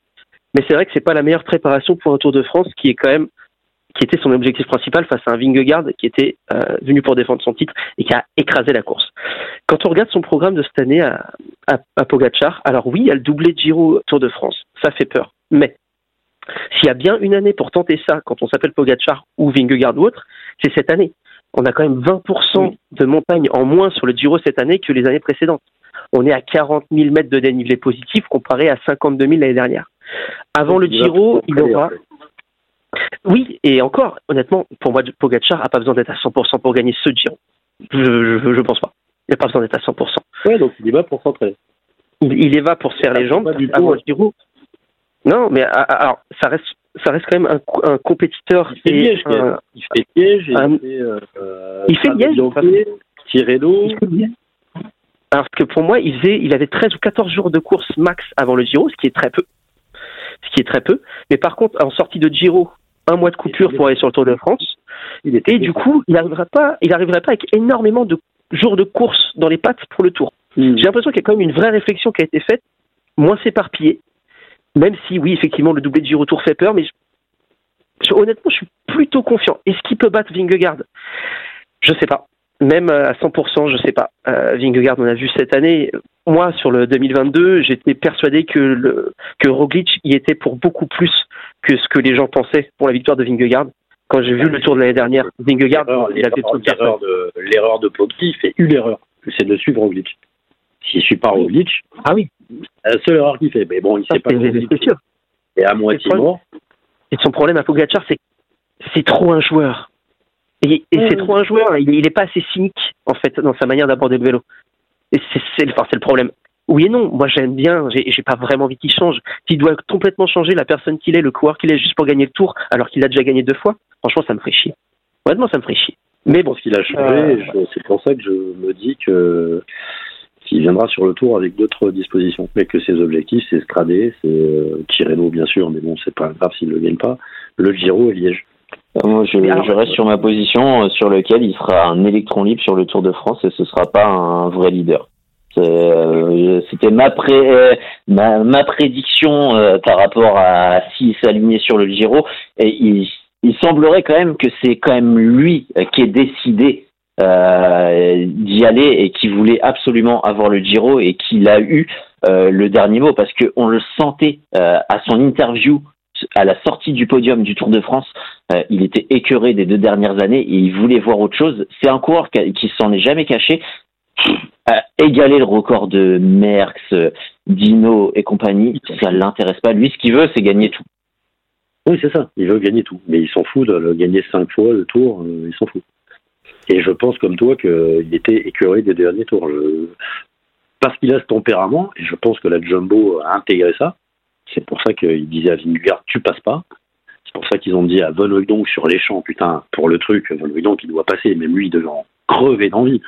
Speaker 4: Mais c'est vrai que c'est pas la meilleure préparation pour un Tour de France qui est quand même, qui était son objectif principal face à un Vingegaard qui était euh, venu pour défendre son titre et qui a écrasé la course. Quand on regarde son programme de cette année à, à, à Pogacar, alors oui, il y a le doublé de Giro Tour de France, ça fait peur. Mais s'il y a bien une année pour tenter ça, quand on s'appelle Pogacar ou Vingegaard ou autre, c'est cette année on a quand même 20% de montagne en moins sur le Giro cette année que les années précédentes. On est à 40 000 mètres de dénivelé positif comparé à 52 000 l'année dernière. Avant le Giro, il aura... Oui, et encore, honnêtement, pour moi, Pogacar n'a pas besoin d'être à 100% pour gagner ce Giro. Je ne pense pas. Il n'a pas besoin d'être à 100%.
Speaker 2: Oui, donc il y va pour s'entraîner.
Speaker 4: Il, y va pour se faire les jambes avant le Giro. Non, mais alors, ça reste ça reste quand même un, un compétiteur.
Speaker 2: Il fait Liège, il fait Liège, il fait, euh, il fait Liège,
Speaker 4: Tirreno. Alors que pour moi, il, faisait, il avait 13 ou 14 jours de course max avant le Giro, ce qui est très peu. ce qui est très peu. Mais par contre, en sortie de Giro, un mois de coupure pour aller sur le Tour de France. Et du coup, il n'arriverait pas, il arriverait pas avec énormément de jours de course dans les pattes pour le Tour.
Speaker 2: Hmm.
Speaker 4: J'ai l'impression qu'il y a quand même une vraie réflexion qui a été faite, moins s'éparpiller. Même si, oui, effectivement, le doublé de Giro Tour fait peur, mais je- je- honnêtement, je suis plutôt confiant. Est-ce qu'il peut battre Vingegaard? Je sais pas. Même euh, à 100%, je sais pas. Euh, Vingegaard, on a vu cette année. Moi, sur le 2022, j'étais persuadé que, le, que Roglic y était pour beaucoup plus que ce que les gens pensaient pour la victoire de Vingegaard. Quand j'ai vu le tour de l'année dernière, Vingegaard, il avait trop de.
Speaker 2: L'erreur de, l'erreur de Poggi, il fait une erreur, c'est de suivre Roglic. S'il ne suit pas Roglic,
Speaker 4: Ah oui,
Speaker 2: c'est la seule erreur qu'il fait. Mais bon, il
Speaker 4: ça,
Speaker 2: sait pas
Speaker 4: c'est sûr.
Speaker 2: est à moitié mort.
Speaker 4: Et son problème à Pogacar, c'est c'est trop un joueur. Et, et c'est trop un joueur. Il, il est pas assez cynique, en fait, dans sa manière d'aborder le vélo. Et c'est enfin, c'est le problème. Oui et non. Moi, j'aime bien. J'ai pas vraiment envie qu'il change. S'il doit complètement changer la personne qu'il est, le coureur qu'il est, juste pour gagner le tour, alors qu'il a déjà gagné deux fois, franchement, ça me ferait chier. Honnêtement, ça me ferait chier. Mais bon,
Speaker 2: qu'il a changé.
Speaker 4: Euh,
Speaker 2: C'est pour ça que je me dis que qu'il viendra sur le tour avec d'autres dispositions. Mais que ses objectifs, c'est Stradé, c'est euh, Tirreno, bien sûr, mais bon, c'est pas grave s'il ne le gagne pas. Le Giro et Liège.
Speaker 3: Euh, Moi, je,
Speaker 4: Mais alors-
Speaker 3: je reste sur ma position euh, sur lequel il sera un électron libre sur le Tour de France et ce sera pas un vrai leader. Euh, C'était ma, euh, prédiction euh, par rapport à s'il s'alignait sur le Giro. Et il, semblerait quand même que c'est quand même lui qui est décidé d'y aller et qui voulait absolument avoir le Giro et qu'il a eu le dernier mot parce qu'on le sentait à son interview à la sortie du podium du Tour de France il était écœuré des deux dernières années et il voulait voir autre chose. C'est un coureur qui, qui s'en est jamais caché. À égaler le record de Merckx, Dino et compagnie, ça l'intéresse pas. Lui, ce qu'il veut, c'est gagner tout.
Speaker 2: Oui, c'est ça. Il veut gagner tout. Mais il s'en fout de le gagner cinq fois le tour. euh, il s'en fout. Et je pense, comme toi, qu'il était écœuré des derniers tours. Parce qu'il a ce tempérament, et je pense que la Jumbo a intégré ça. C'est pour ça qu'il disait à Vingegaard, tu passes pas. C'est pour ça qu'ils ont dit à Von Hooydonk sur les champs, putain, pour le truc, Hooydonk, il doit passer. Même lui, il crever d'envie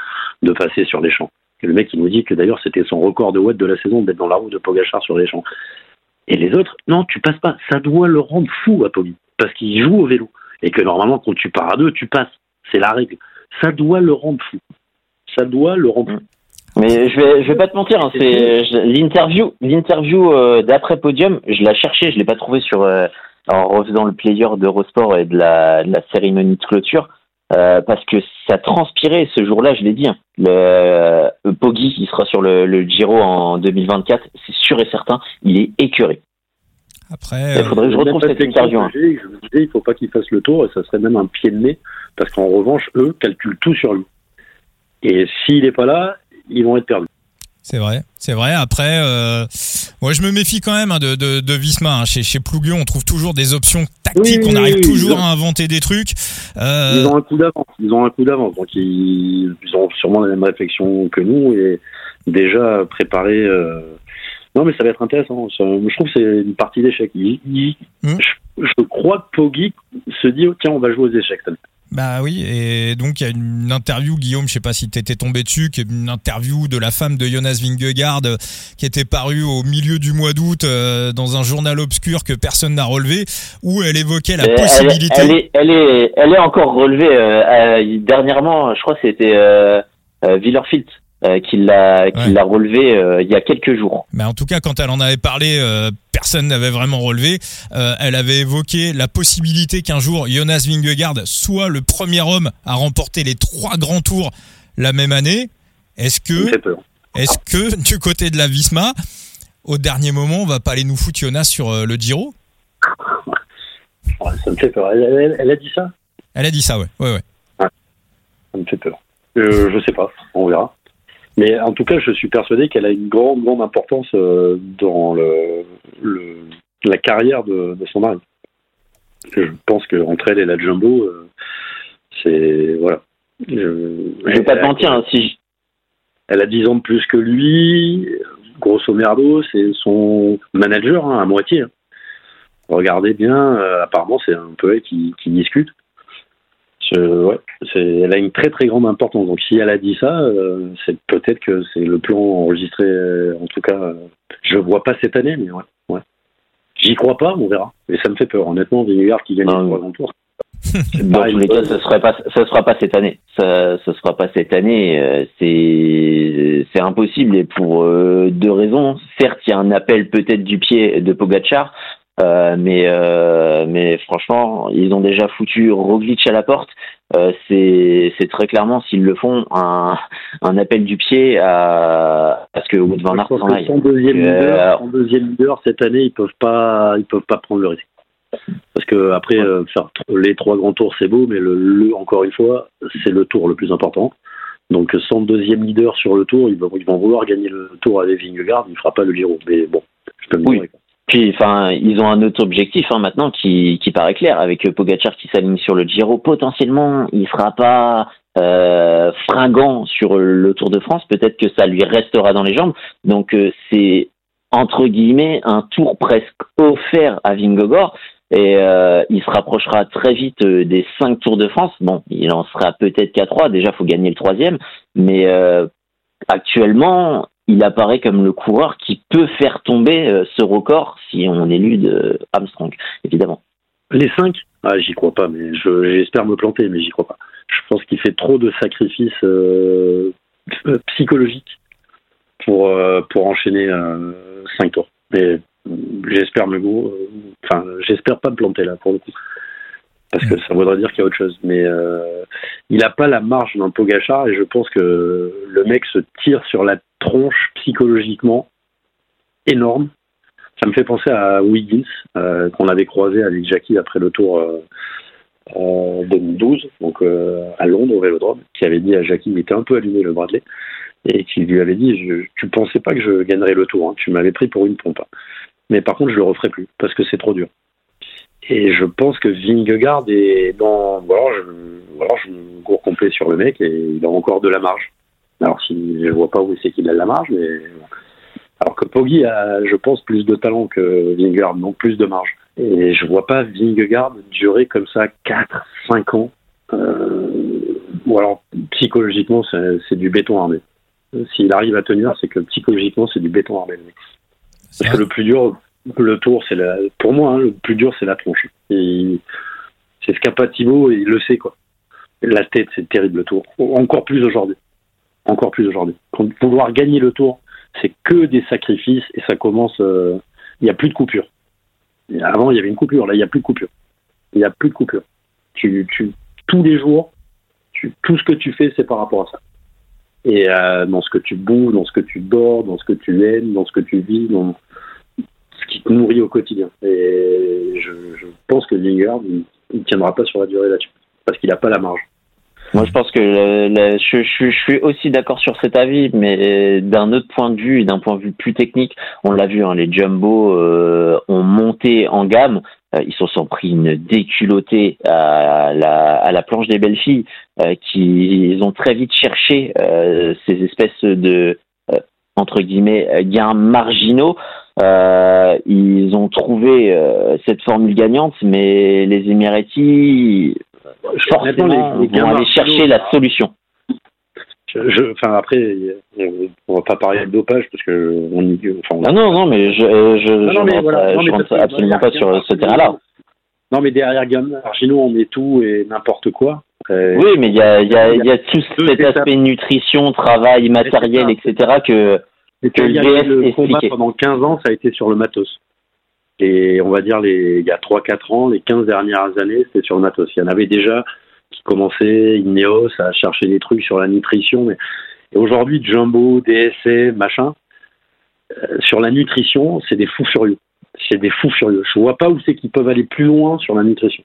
Speaker 2: de passer sur les champs. Et le mec, il nous dit que d'ailleurs, c'était son record de watt de la saison d'être dans la roue de Pogachar sur les champs. Et les autres, non, tu passes pas. Ça doit le rendre fou à Poggi. Parce qu'il joue au vélo. Et que normalement, quand tu pars à deux, tu passes. C'est la règle. Ça doit le rendre fou. Ça doit le rendre fou.
Speaker 3: Mais je vais, je vais pas te mentir, hein, c'est l'interview, l'interview euh, d'après podium. Je l'ai cherché, je l'ai pas trouvé sur euh, en refaisant le player d'Eurosport et de la, de la cérémonie de clôture. Euh, parce que ça transpirait ce jour-là, je l'ai dit. hein. Le euh, Poggi, il sera sur le, le Giro en 2024, c'est sûr et certain. Il est écœuré.
Speaker 1: Après,
Speaker 3: Il faudrait que je retrouve
Speaker 2: pas
Speaker 3: cette interview. hein.
Speaker 2: Je disais, il faut pas qu'il fasse le tour et ça serait même un pied de nez. Parce qu'en revanche, eux calculent tout sur lui. Et s'il n'est pas là, ils vont être perdus.
Speaker 1: C'est vrai, c'est vrai. Après, euh, moi je me méfie quand même hein, de, de, de Visma. hein. Chez, chez Plougueux, on trouve toujours des options tactiques.
Speaker 2: Oui,
Speaker 1: on arrive
Speaker 2: oui,
Speaker 1: toujours à inventer des trucs. Euh,
Speaker 2: Ils ont un coup d'avance. Ils ont un coup d'avance. Donc ils, ils ont sûrement la même réflexion que nous et déjà préparé. euh, Non, mais ça va être intéressant. Je trouve que c'est une partie d'échecs. Je, je crois que Poggi se dit oh, tiens, on va jouer aux échecs.
Speaker 1: Bah oui, et donc il y a une interview, Guillaume, je sais pas si t'étais tombé dessus, qui est une interview de la femme de Jonas Vingegaard euh, qui était parue au milieu du mois d'août euh, dans un journal obscur que personne n'a relevé, où elle évoquait la possibilité.
Speaker 3: Elle, est, elle est, elle est encore relevée. euh, dernièrement, je crois que c'était euh, euh, Wielerfeld, euh, qui l'a,
Speaker 1: Ouais.
Speaker 3: relevé euh, il y a quelques jours.
Speaker 1: Mais en tout cas, quand elle en avait parlé, euh, personne n'avait vraiment relevé. Elle avait évoqué la possibilité qu'un jour Jonas Vingegaard soit le premier homme à remporter les trois grands tours la même année. Est-ce que, est-ce que du côté de la Visma, au dernier moment, on va pas aller nous foutre Jonas sur le Giro?
Speaker 2: Ouais, ça me fait peur. Elle, elle- elle a dit ça?
Speaker 1: Elle a dit ça, ouais, ouais, ouais.
Speaker 2: Ça me fait peur. Je sais pas. On verra. Mais en tout cas, je suis persuadé qu'elle a une grande, grande importance euh, dans le, le- la carrière de, de son mari. Je pense que entre elle et la Jumbo, euh, c'est voilà. Je,
Speaker 3: Je vais pas te mentir, hein, si je-
Speaker 2: Elle a 10 ans de plus que lui. Grosso merdo, c'est son manager hein, à moitié. hein. Regardez bien, euh, apparemment c'est un peu elle qui, qui discute. Je- ouais, c'est, elle a une très très grande importance. Donc si elle a dit ça, euh, c'est peut-être que c'est le plan enregistré. euh, en tout cas, euh, je vois pas cette année, mais ouais. ouais. J'y crois pas, on verra. Mais ça me fait peur. Honnêtement, Vingegaard qui gagne les trois grands tours.
Speaker 3: Dans tous les cas, ce ne pas, ça sera pas cette année. Ça, ce sera pas cette année. Euh, c'est, c'est impossible et pour deux raisons. Certes, il y a un appel peut-être du pied de Pogacar, euh, mais euh, mais franchement, ils ont déjà foutu Roglic à la porte. Euh, c'est c'est très clairement s'ils le font un, un appel du pied à parce que Wout van Aert
Speaker 2: s'en aille. En deuxième leader, en deuxième leader cette année, ils peuvent pas ils peuvent pas prendre le risque. Parce que après faire les trois grands tours c'est beau, mais le, le encore une fois c'est le tour le plus important. Donc sans deuxième leader sur le tour, ils vont, ils vont vouloir gagner le tour avec Vingegaard, il fera pas le Giro. Mais bon, je peux me
Speaker 3: oui. Puis, enfin, ils ont un autre objectif hein, maintenant qui, qui paraît clair avec Pogacar qui s'aligne sur le Giro. Potentiellement, il sera pas euh, fringant sur le Tour de France. Peut-être que ça lui restera dans les jambes. Donc, euh, c'est entre guillemets un tour presque offert à Vingegaard et euh, il se rapprochera très vite euh, des cinq Tours de France. Bon, il en sera peut-être qu'à trois. Déjà, faut gagner le troisième, mais euh, actuellement, il apparaît comme le coureur qui peut faire tomber euh, ce record si on élude Armstrong, évidemment.
Speaker 2: Les cinq? Ah, J'y crois pas, mais j'espère me planter, mais j'y crois pas. Je pense qu'il fait trop de sacrifices euh, psychologiques pour, euh, pour enchaîner cinq tours. Mais j'espère me enfin, j'espère pas me planter là pour le coup parce que ça voudrait dire qu'il y a autre chose. Mais euh, il n'a pas la marge d'un Pogachar et je pense que le mec se tire sur la tronche psychologiquement énorme. Ça me fait penser à Wiggins euh, qu'on avait croisé avec Jackie après le tour euh, 2012, donc euh, à Londres au Vélodrome, qui avait dit à Jackie, il était un peu allumé le Bradley, et qui lui avait dit, je, tu pensais pas que je gagnerais le tour, hein. tu m'avais pris pour une pompe. Mais par contre, je le referai plus parce que c'est trop dur. Et je pense que Vingegaard est dans. Voilà, je, je me cours complet sur le mec et il a encore de la marge. Alors, je vois pas où c'est qu'il a de la marge, mais. Alors que Poggi a, je pense, plus de talent que Vingegaard, donc plus de marge. Et je vois pas Vingegaard durer comme ça 4, 5 ans. Euh, ou alors, psychologiquement, c'est du béton armé. S'il arrive à tenir, c'est que psychologiquement, c'est du béton armé. Parce que le plus dur, le tour, c'est la, pour moi, hein, le plus dur, c'est la tronche. C'est ce qu'a pas Thibaut et il le sait, quoi. La tête, c'est terrible le tour. Encore plus aujourd'hui. Encore plus aujourd'hui. Pouvoir gagner le tour, c'est que des sacrifices et ça commence. Euh, il n'y a plus de coupure. Avant, il y avait une coupure. Là, il n'y a plus de coupure. Il n'y a plus de coupure. Tu, tu, tous les jours, tout ce que tu fais, c'est par rapport à ça. Et euh, dans ce que tu bouges, dans ce que tu dors, dans ce que tu aimes, dans ce que tu vis, dans, qui te nourrit au quotidien. Et je, pense que Lingard, il ne tiendra pas sur la durée là-dessus, parce qu'il n'a pas la marge.
Speaker 3: Moi, je pense que je, je, suis aussi d'accord sur cet avis, mais d'un autre point de vue et d'un point de vue plus technique, on l'a vu, hein, les Jumbo euh, ont monté en gamme. Euh, ils se sont pris une déculottée à la, à la planche des belles filles, euh, qui ils ont très vite cherché ces espèces de entre guillemets gains marginaux euh, ils ont trouvé euh, cette formule gagnante, mais les Emiratis, forcément, les, vont aller chercher la solution.
Speaker 2: Je, enfin après, on va pas parler de dopage parce que on
Speaker 3: enfin, non, non, non, mais je, je, non, je rentre, absolument pas sur ce terrain-là.
Speaker 2: Non, mais derrière Argino, on met tout et n'importe quoi.
Speaker 3: oui, mais il y a, y, a, y a tout cet aspect nutrition, travail, matériel, etc. que
Speaker 2: que le combat pendant 15 ans, ça a été sur le matos. Et on va dire, les, il y a 3-4 ans, les 15 dernières années, c'était sur le matos. Il y en avait déjà qui commençaient, Ineos, à chercher des trucs sur la nutrition. Mais... Et aujourd'hui, Jumbo, DSC, machin, euh, sur la nutrition, c'est des fous furieux. C'est des fous furieux. Je vois pas où c'est qu'ils peuvent aller plus loin sur la nutrition.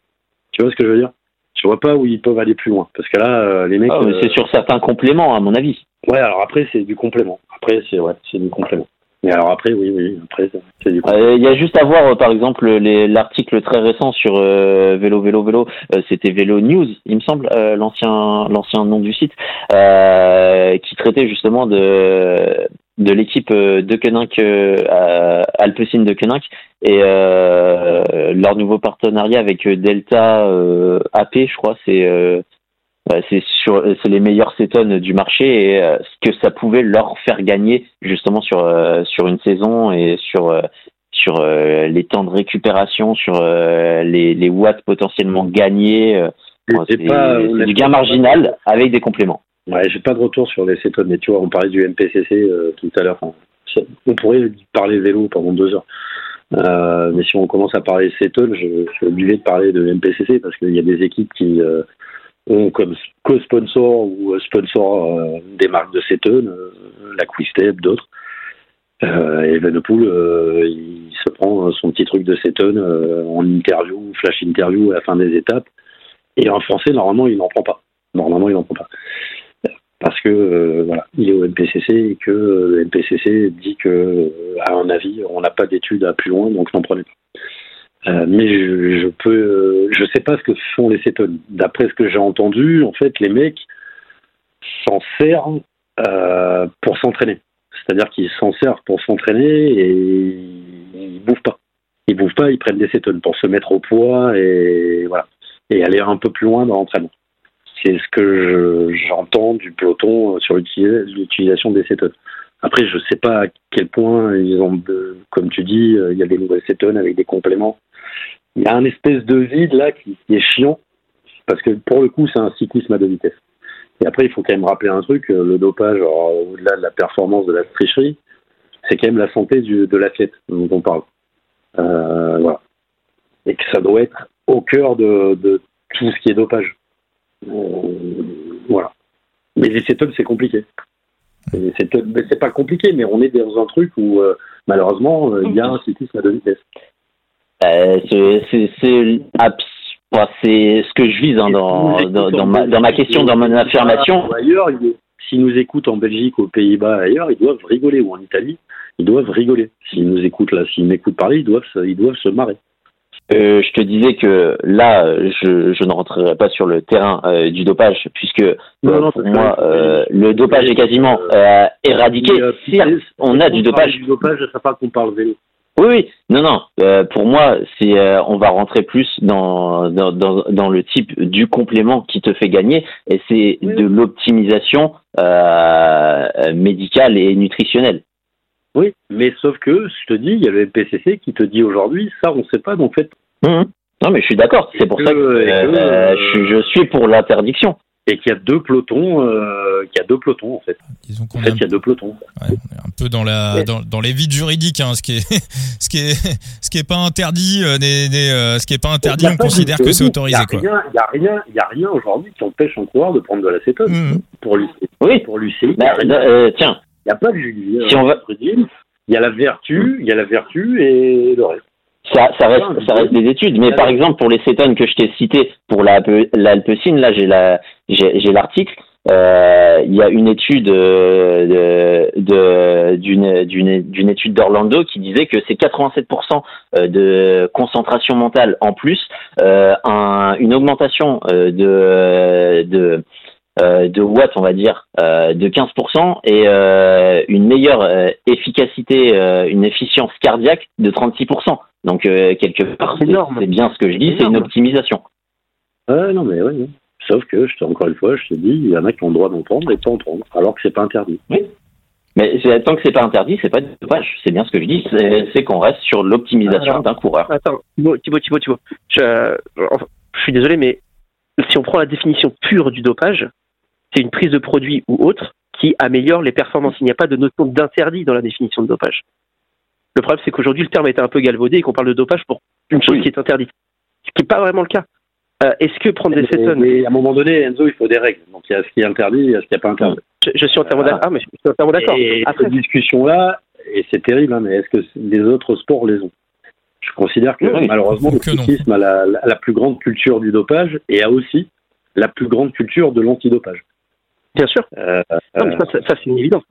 Speaker 2: Tu vois ce que je veux dire? Je vois pas où ils peuvent aller plus loin. Parce que là, euh, les mecs.
Speaker 3: Ah, c'est euh, sur certains compléments, à mon avis.
Speaker 2: Ouais, alors après, c'est du complément. Après, c'est ouais, c'est du complément. Mais alors après, oui, oui, après, c'est du
Speaker 3: complément. Il y a juste à voir, par exemple, l'article très récent sur euh, Vélo, Vélo, Vélo. Euh, c'était Vélo News, il me semble, euh, l'ancien l'ancien nom du site, qui traitait justement de de l'équipe de Koenig, Alpecin de Koenig, et leur nouveau partenariat avec Delta AP, je crois, c'est c'est sur c'est les meilleurs cétones du marché et euh, ce que ça pouvait leur faire gagner justement sur euh, sur une saison et sur euh, sur les temps de récupération, sur les, les, watts potentiellement gagnés. c'est du gain marginal avec des compléments.
Speaker 2: Ouais, j'ai pas de retour sur les cétones, mais tu vois, on parlait du MPCC tout à l'heure. on pourrait parler vélo pendant deux heures. Euh, mais si on commence à parler cétone, je, je, suis obligé de parler de MPCC parce qu'il y a des équipes qui euh, ont comme co-sponsor ou sponsor euh, des marques de cétone, euh, la Quistep, d'autres. Euh, et Evenepoel, il se prend son petit truc de cétone en interview, flash interview à la fin des étapes. Et en français, normalement, il n'en prend pas. Normalement, il n'en prend pas parce que euh, voilà, il est au MPCC et que le euh, MPCC dit que, euh, à un avis, on n'a pas d'études à plus loin, donc n'en prenez pas. Mais je, je peux, je sais pas ce que font les cétones. D'après ce que j'ai entendu, en fait, les mecs s'en servent pour s'entraîner. C'est-à-dire qu'ils s'en servent pour s'entraîner et ils bouffent pas. Ils bouffent pas, ils prennent des cétones pour se mettre au poids et voilà et aller un peu plus loin dans l'entraînement. C'est ce que j'entends du peloton sur l'utilisation des cétones. Après, je ne sais pas à quel point ils ont, comme tu dis, euh, il y a des nouvelles cétones avec des compléments. Il y a un espèce de vide là qui, est chiant, parce que pour le coup, c'est un cyclisme à deux vitesses. Et après, il faut quand même rappeler un truc, euh, le dopage, au-delà de la performance de la tricherie, c'est quand même la santé de l'athlète dont on parle. Euh, voilà. Et que ça doit être au cœur de, tout ce qui est dopage. Euh, voilà. Mais les setups, c'est compliqué. C'est pas compliqué, mais on est dans un truc où, euh, malheureusement, euh, il y a un cyclisme à deux vitesses.
Speaker 3: c'est ce que je vise hein, dans, dans, ma, dans, ma, question, dans mon affirmation.
Speaker 2: Ailleurs, s'ils nous écoutent en Belgique, aux Pays-Bas, ailleurs, ils doivent rigoler, ou en Italie, ils doivent rigoler. S'ils nous écoutent là, s'ils m'écoutent parler, ils doivent, ils doivent se marrer.
Speaker 3: Euh, je te disais que là, je, je, ne rentrerai pas sur le terrain euh, du dopage, puisque euh, pour moi, le dopage est quasiment éradiqué. Si on a du dopage.
Speaker 2: Du dopage, ça pas qu'on parle vélo.
Speaker 3: Oui, oui, non, non. pour moi, c'est, on va rentrer plus dans, dans, dans, dans, le type du complément qui te fait gagner, et c'est de l'optimisation médicale et nutritionnelle.
Speaker 2: Oui, mais sauf que, je te dis, il y a le MPCC qui te dit aujourd'hui, ça, on ne sait pas, donc faites.
Speaker 3: Mmh. Non, mais je suis d'accord, c'est pour ça que, euh, je, suis pour l'interdiction.
Speaker 2: Et qu'il y a deux pelotons, euh, qu'il y a deux pelotons en fait. Disons en fait, il y a deux pelotons.
Speaker 1: Ouais, on est un peu dans la dans, dans les vides juridiques, hein, ce qui est ce qui est ce qui est pas interdit, euh, euh ce qui est pas interdit, on considère que c'est autorisé.
Speaker 2: Il y a rien, il y a rien, il y a rien aujourd'hui qui empêche un coureur de prendre de l'acétone mmh. pour lui.
Speaker 3: Oui.
Speaker 2: Pour l'UCI.
Speaker 3: Bah, euh, tiens,
Speaker 2: il n'y a pas de Julie. Si on va... Il y a la vertu, il y a la vertu et le reste.
Speaker 3: Ça, ça reste, ça reste des études. Mais par exemple, pour les cétones que je t'ai cité pour l'alpecine, là, j'ai la, j'ai l'article. Euh, il y a une étude euh, de, d'une, d'une, d'une étude d'Orlando qui disait que c'est 87% euh, de concentration mentale en plus, euh, un, une augmentation de, de euh, de watts, on va dire, euh, de 15% et euh, une meilleure efficacité, une efficience cardiaque de 36%. Donc quelque part, c'est bien ce que je dis, c'est une optimisation.
Speaker 2: Ouais, non mais oui. Sauf que, je te, encore une fois, je te dis, il y en a qui ont le droit d'en prendre et pas en prendre, alors que c'est pas interdit.
Speaker 3: Oui. Mais tant que c'est pas interdit, c'est pas dommage. C'est bien ce que je dis, c'est qu'on reste sur l'optimisation d'un coureur.
Speaker 4: Attends, Thibaut, Thibaut, Thibaut, je suis désolé, mais si on prend la définition pure du dopage, c'est une prise de produit ou autre qui améliore les performances. Il n'y a pas de notion d'interdit dans la définition de dopage. Le problème, c'est qu'aujourd'hui, le terme a été un peu galvaudé et qu'on parle de dopage pour une chose qui est interdite. Ce qui n'est pas vraiment le cas. Euh, est-ce que prendre des cétones.
Speaker 2: Mais à un moment donné, Enzo, il faut des règles. Donc il y a ce qui est interdit, il y a ce qui n'est pas interdit.
Speaker 4: Je, suis entièrement d'accord. Ah, mais je suis entièrement d'accord.
Speaker 2: Et Après, cette discussion-là, et c'est terrible, hein, mais est-ce que les autres sports les ont Je considère que malheureusement, le cyclisme a la, la, plus grande culture du dopage et a aussi la plus grande culture de l'antidopage.
Speaker 4: Bien sûr. Euh, non, mais ça, ça, c'est une évidence.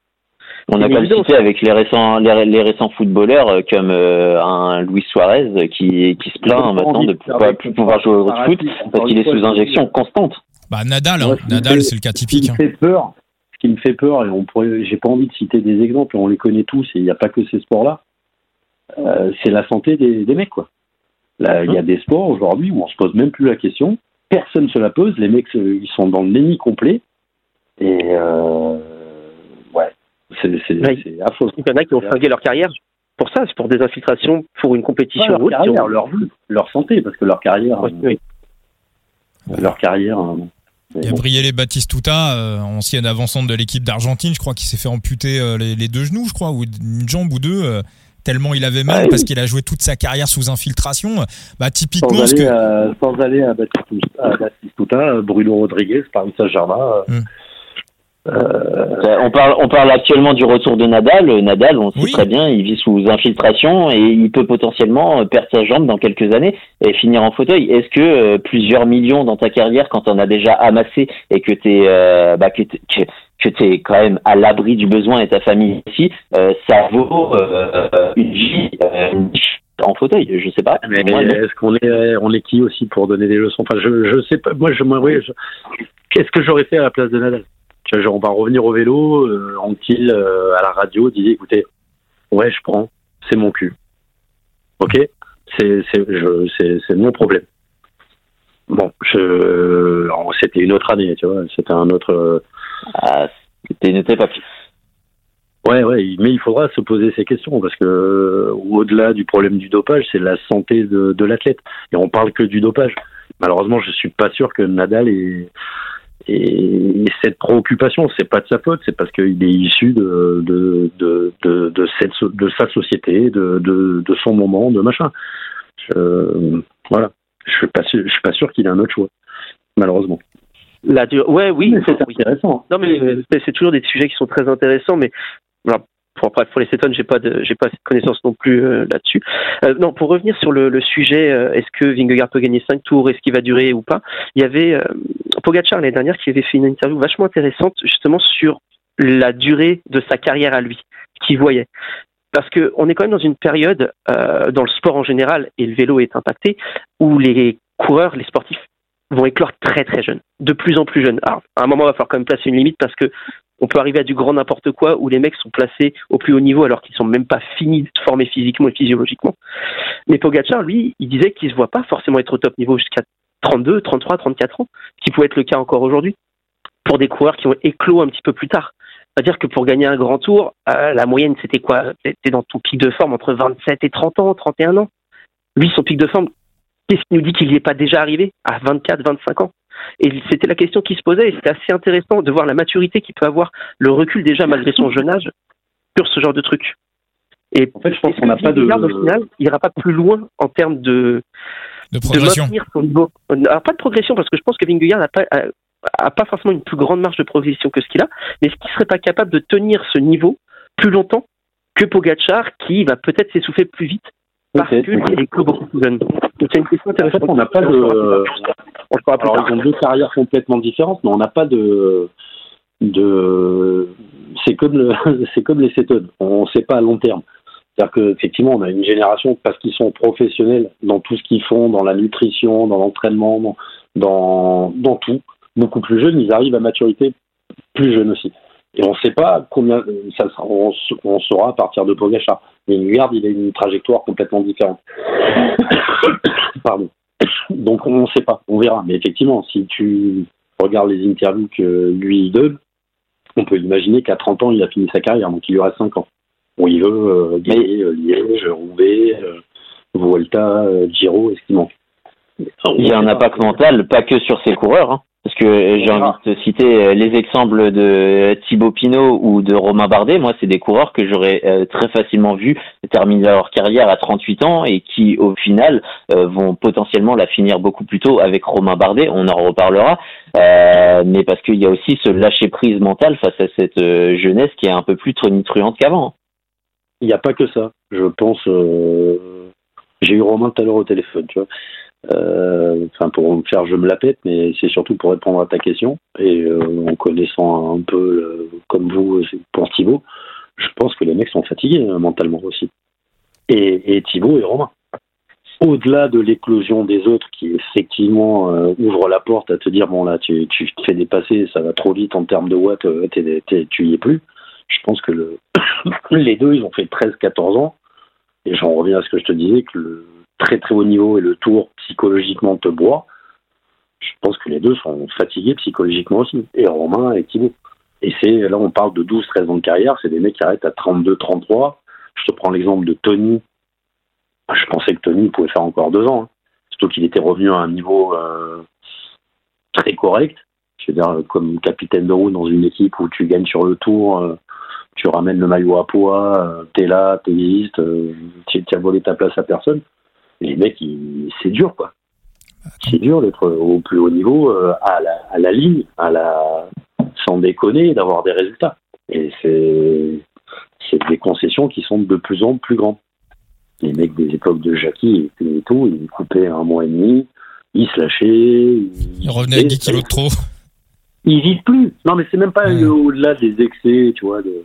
Speaker 3: On n'a pas le cité avec les récents, les, récents footballeurs euh, comme euh, un Luis Suarez qui, qui se plaint maintenant de ne plus pouvoir jouer au foot parce qu'il est sous injection constante.
Speaker 1: Bah Nadal, hein. Nadal, c'est le cas typique.
Speaker 2: Ce qui me fait peur, ce qui me fait peur, et on pourrait, j'ai pas envie de citer des exemples, on les connaît tous et il n'y a pas que ces sports-là. C'est la santé des, des mecs, quoi. Là, il y a des sports aujourd'hui où on se pose même plus la question, personne se la pose, les mecs ils sont dans le déni complet et euh, ouais, c'est affreux.
Speaker 4: Il y en a qui ont flingué leur carrière. pour ça, c'est pour des infiltrations pour une compétition.
Speaker 2: leur carrière, leur, leur santé, parce que leur carrière, leur carrière.
Speaker 1: Il y a Brielle Batistuta, euh, ancienne avançante de l'équipe d'Argentine, je crois, qui s'est fait amputer euh, les, deux genoux, je crois, ou une jambe ou deux, euh, tellement il avait mal, parce qu'il a joué toute sa carrière sous infiltration. Bah, typiquement.
Speaker 2: Sans, aller, à, sans aller à Batistuta, Bruno Rodriguez, Paris Saint-Germain. Hum.
Speaker 3: Euh, on parle, on parle actuellement du retour de Nadal. Nadal, on sait très bien, il vit sous infiltration et il peut potentiellement perdre sa jambe dans quelques années et finir en fauteuil. Est-ce que euh, plusieurs millions dans ta carrière, quand on a déjà amassé et que t'es, euh, bah, que t'es, quand même à l'abri du besoin et ta famille ici, ça vaut une vie en fauteuil, je sais pas.
Speaker 2: Mais, est-ce qu'on est, on est qui aussi pour donner des leçons? Enfin, je, je sais pas. Moi, je, je qu'est-ce que j'aurais fait à la place de Nadal? On va revenir au vélo, euh, Antil euh, à la radio disait écoutez, ouais, je prends, c'est mon cul. Ok? C'est c'est mon problème. Bon, je c'était une autre année, tu vois, c'était un autre.
Speaker 3: Ah, c'était une époque.
Speaker 2: Ouais, ouais, mais il faudra se poser ces questions parce que au-delà du problème du dopage, c'est la santé de, l'athlète. Et on parle que du dopage. Malheureusement, je suis pas sûr que Nadal est et, cette préoccupation, c'est pas de sa faute, c'est parce qu'il est issu de, de, de, cette, de sa société, de, de, son moment, de machin. Voilà. Je suis pas sûr, je suis pas sûr qu'il ait un autre choix, malheureusement.
Speaker 4: La ouais, oui,
Speaker 2: c'est intéressant.
Speaker 4: Non, mais c'est toujours des sujets qui sont très intéressants, mais voilà, pour, pour les cétones, j'ai pas de, j'ai pas cette connaissance non plus euh, là-dessus. Euh, non, pour revenir sur le, le sujet, euh, est-ce que Vingegaard peut gagner 5 tours, est-ce qu'il va durer ou pas Il y avait euh, Pogacar l'année dernière qui avait fait une interview vachement intéressante justement sur la durée de sa carrière à lui, qu'il voyait. Parce que on est quand même dans une période dans le sport en général et le vélo est impacté où les coureurs, les sportifs vont éclore très très jeunes, de plus en plus jeunes. Alors, à un moment, il va falloir quand même placer une limite parce que on peut arriver à du grand n'importe quoi où les mecs sont placés au plus haut niveau alors qu'ils sont même pas finis de former physiquement et physiologiquement. Mais Pogacar, lui, il disait qu'il se voit pas forcément être au top niveau jusqu'à 32, 33, 34 ans, ce qui pouvait être le cas encore aujourd'hui pour des coureurs qui ont éclos un petit peu plus tard. C'est-à-dire que pour gagner un grand tour, euh, la moyenne c'était quoi? C'était dans ton pic de forme entre 27 et 30 ans, 31 ans. Lui, son pic de forme, qu'est-ce qui nous dit qu'il n'y est pas déjà arrivé à 24, 25 ans? Et c'était la question qui se posait et c'était assez intéressant de voir la maturité qu'il peut avoir, le recul déjà malgré son jeune âge sur ce genre de truc. Et en fait, je pense qu'on n'a pas de. Au final, il n'ira pas plus loin en termes de.
Speaker 1: De progression.
Speaker 4: maintenir son niveau? Alors, pas de progression parce que je pense que Vingegaard n'a pas, a, pas forcément une plus grande marge de progression que ce qu'il a, mais ce qui serait pas capable de tenir ce niveau plus longtemps que Pogachar qui va peut-être s'essouffler plus vite parce qu'il est beaucoup plus jeune.
Speaker 2: C'est une question intéressante. On n'a pas de. Alors, ils ont deux carrières complètement différentes, mais on n'a pas de. de... C'est comme, le... c'est comme les cétones. On ne sait pas à long terme. C'est-à-dire qu'effectivement, on a une génération, parce qu'ils sont professionnels dans tout ce qu'ils font, dans la nutrition, dans l'entraînement, dans, dans tout, beaucoup plus jeunes, ils arrivent à maturité plus jeunes aussi. Et on ne sait pas combien, ça, on, on saura à partir de Pogachar. Mais Vingegaard, il a une trajectoire complètement différente. Pardon. Donc on ne sait pas, on verra. Mais effectivement, si tu regardes les interviews que lui donne, on peut imaginer qu'à 30 ans, il a fini sa carrière, donc il lui reste 5 ans. Bon, il veut euh, gagner euh, Liège, Roubaix, euh, Vuelta, Giro, est-ce qu'il manque?
Speaker 3: Il y a un impact mental, pas que sur ses coureurs. Hein. Parce que j'ai envie de citer euh, les exemples de Thibaut Pinot ou de Romain Bardet. Moi, c'est des coureurs que j'aurais euh, très facilement vu terminer leur carrière à 38 ans et qui, au final, euh, vont potentiellement la finir beaucoup plus tôt avec Romain Bardet. On en reparlera. mais parce qu'il y a aussi ce lâcher prise mental face à cette jeunesse qui est un peu plus tonitruante qu'avant.
Speaker 2: Il n'y a pas que ça. Je pense. J'ai eu Romain tout à l'heure au téléphone, tu vois. Euh, enfin pour me faire je me la pète, mais c'est surtout pour répondre à ta question. Et euh, en connaissant un peu comme vous pour Thibaut, je pense que les mecs sont fatigués euh, mentalement aussi. Et, et Thibaut et Romain. Au-delà de l'éclosion des autres qui effectivement ouvre la porte à te dire bon là tu, te fais dépasser, ça va trop vite en termes de watts, tu y es plus. Je pense que le, les deux ils ont fait 13-14 ans et j'en reviens à ce que je te disais que le, très très haut niveau et le tour psychologiquement te boit, je pense que les deux sont fatigués psychologiquement aussi, et Romain et Thibaut. Et c'est là on parle de 12-13 ans de carrière, c'est des mecs qui arrêtent à 32-33. Je te prends l'exemple de Tony. Je pensais que Tony pouvait faire encore deux ans. Hein. Surtout qu'il était revenu à un niveau euh, très correct. Je veux dire, comme capitaine de roue dans une équipe où tu gagnes sur le tour, euh, tu ramènes le maillot à poids, euh, t'es là, t'es liste, euh, tu as volé ta place à personne. Les mecs, ils- c'est dur, quoi. C'est dur d'être au plus haut niveau, euh, à, la, à la ligne, à la, sans déconner, d'avoir des résultats. Et c'est, des concessions qui sont de plus en plus grandes. Les mecs des époques de Jackie et, tout, ils coupaient un mois et demi, ils se lâchaient. Ils,
Speaker 1: Il revenait avec 10 kilos de trop.
Speaker 2: Ils vivent plus. Non, mais c'est même pas au-delà des excès, tu vois, de,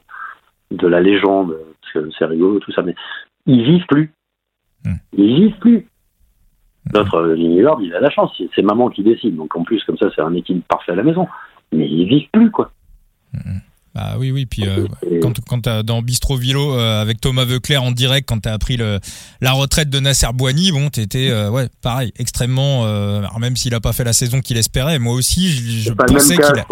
Speaker 2: de la légende, parce que c'est rigolo, tout ça, mais ils vivent plus. Ils vivent plus. Notre euh, Lingard, il a la chance, c'est- maman qui décide, donc en plus, comme ça, c'est un équilibre parfait à la maison. Mais ils vivent plus, quoi.
Speaker 1: Bah oui, oui. Puis euh, quand, quand t'as dans Bistro Vilo euh, avec Thomas Veuclair en direct, quand t'as appris le, la retraite de Nasser Boigny, bon, t'étais, euh, ouais, pareil, extrêmement. euh, alors même s'il a pas fait la saison qu'il espérait, moi aussi, je,
Speaker 2: pas
Speaker 1: pensais qu'il. a-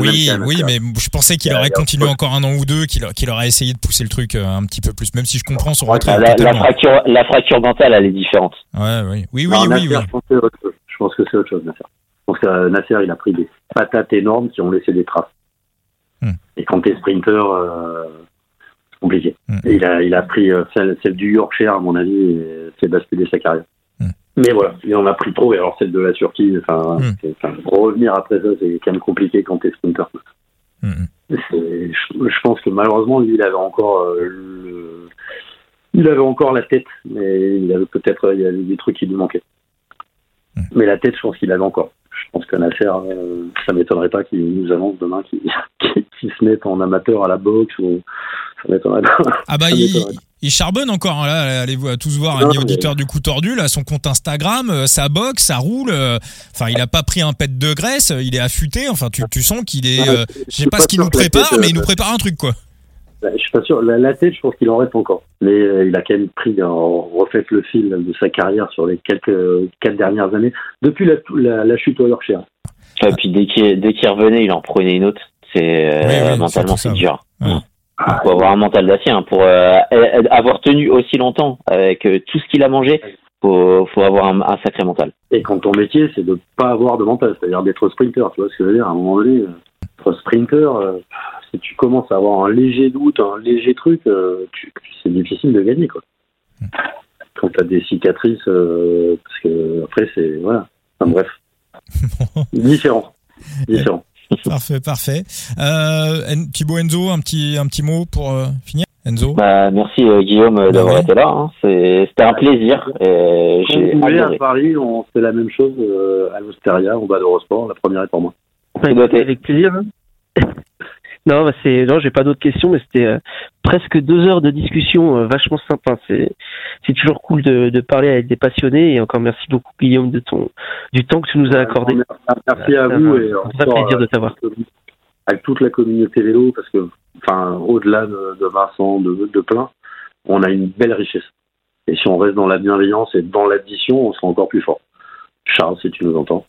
Speaker 1: Oui,
Speaker 2: même cas.
Speaker 1: oui, mais je pensais qu'il aurait continué encore un an ou deux, qu'il qu'il aurait essayé de pousser le truc un petit peu plus, même si je comprends son retrait.
Speaker 3: La, la fracture, la fracture mentale, elle est différente.
Speaker 1: Ouais, oui, oui, oui,
Speaker 2: Non,
Speaker 1: oui,
Speaker 2: Nasser,
Speaker 1: oui.
Speaker 2: Je pense que c'est autre chose. Nasser. Je pense que Nasser, il a pris des patates énormes qui ont laissé des traces. Et quand t'es sprinter, euh, c'est compliqué. Et il, a, il a pris euh, celle, celle du Yorkshire, à mon avis, et fait basculer sa carrière.
Speaker 1: Hmm.
Speaker 2: Mais voilà, il en a pris trop. Et alors celle de la Turquie, enfin, c'est- enfin, revenir après ça, c'est quand même compliqué quand t'es sprinter.
Speaker 1: Mm, mm.
Speaker 2: Je, je pense que malheureusement, lui, il avait encore euh, le- il avait encore la tête, mais il avait peut-être il y avait des trucs qui lui manquaient. Mais la tête, je pense qu'il avait encore. Je pense que Nasser, euh, ça m'étonnerait pas qu'il nous annonce demain qu'il qu'il se mette en amateur à la boxe ou.
Speaker 1: Ah bah il, charbonne encore hein, là, allez-vous tous voir
Speaker 2: Non,
Speaker 1: un
Speaker 2: mais-
Speaker 1: auditeur du coup tordu là, son compte Instagram, euh, ça boxe, ça roule. euh, Enfin, il a pas pris un pet de graisse, euh, il est affûté. Enfin, tu, tu sens qu'il est. Euh,
Speaker 2: je
Speaker 1: sais pas
Speaker 2: pas
Speaker 1: ce qu'il nous prépare,
Speaker 2: tête,
Speaker 1: mais il
Speaker 2: euh,
Speaker 1: nous prépare un truc quoi.
Speaker 2: Bah, Je suis pas sûr. La, la tête, je pense qu'il en reste encore. Mais euh, il a quand même pris, en refait le fil de sa carrière sur les quelques quatre dernières années, depuis la, la, la chute au Yorkshire.
Speaker 3: Et puis dès qu'il dès qu'il revenait, il en prenait une autre. C'est euh,
Speaker 1: Oui, oui,
Speaker 3: mentalement
Speaker 1: c'est
Speaker 3: c'est dur.
Speaker 1: Ouais.
Speaker 3: Il faut avoir un mental d'acier hein, pour euh, avoir tenu aussi longtemps avec euh, tout ce qu'il a mangé. Faut, faut avoir un, un sacré mental.
Speaker 2: Et quand ton métier, c'est de pas avoir de mental, c'est-à-dire d'être sprinter, tu vois ce que je veux dire À un moment donné, être sprinter, euh, si tu commences à avoir un léger doute, un léger truc, euh, tu- c'est difficile de gagner, quoi. Quand t'as des cicatrices, euh, parce que après, c'est voilà. Enfin, bref, différent, différent.
Speaker 1: Parfait, parfait. Euh, En- Thibaut Enzo, un petit un petit mot pour euh, finir? Enzo?
Speaker 3: Bah, merci euh, Guillaume euh, d'avoir
Speaker 1: ouais.
Speaker 3: été là. hein. C'est- C'était un plaisir. Et
Speaker 2: Quand vous voulez, à. Paris, on fait la même chose euh, à l'Osteria, on va d'Eurosport, la première est pour moi.
Speaker 3: Noté.
Speaker 4: Avec plaisir. hein. Non, bah c'est non, j'ai pas d'autres questions, mais c'était euh, presque deux heures de discussion euh, vachement sympa. C'est c'est toujours cool de, de parler avec des passionnés et encore merci beaucoup Guillaume de ton du temps que tu nous as accordé.
Speaker 2: Merci à vous
Speaker 4: va-
Speaker 2: et encore,
Speaker 4: plaisir de
Speaker 2: euh,
Speaker 4: t'avoir.
Speaker 2: avec toute la communauté vélo, parce que, enfin, au-delà de, de Vincent, de, de plein, on a une belle richesse. Et si on reste dans la bienveillance et dans l'addition, on sera encore plus fort. Charles, si tu nous entends.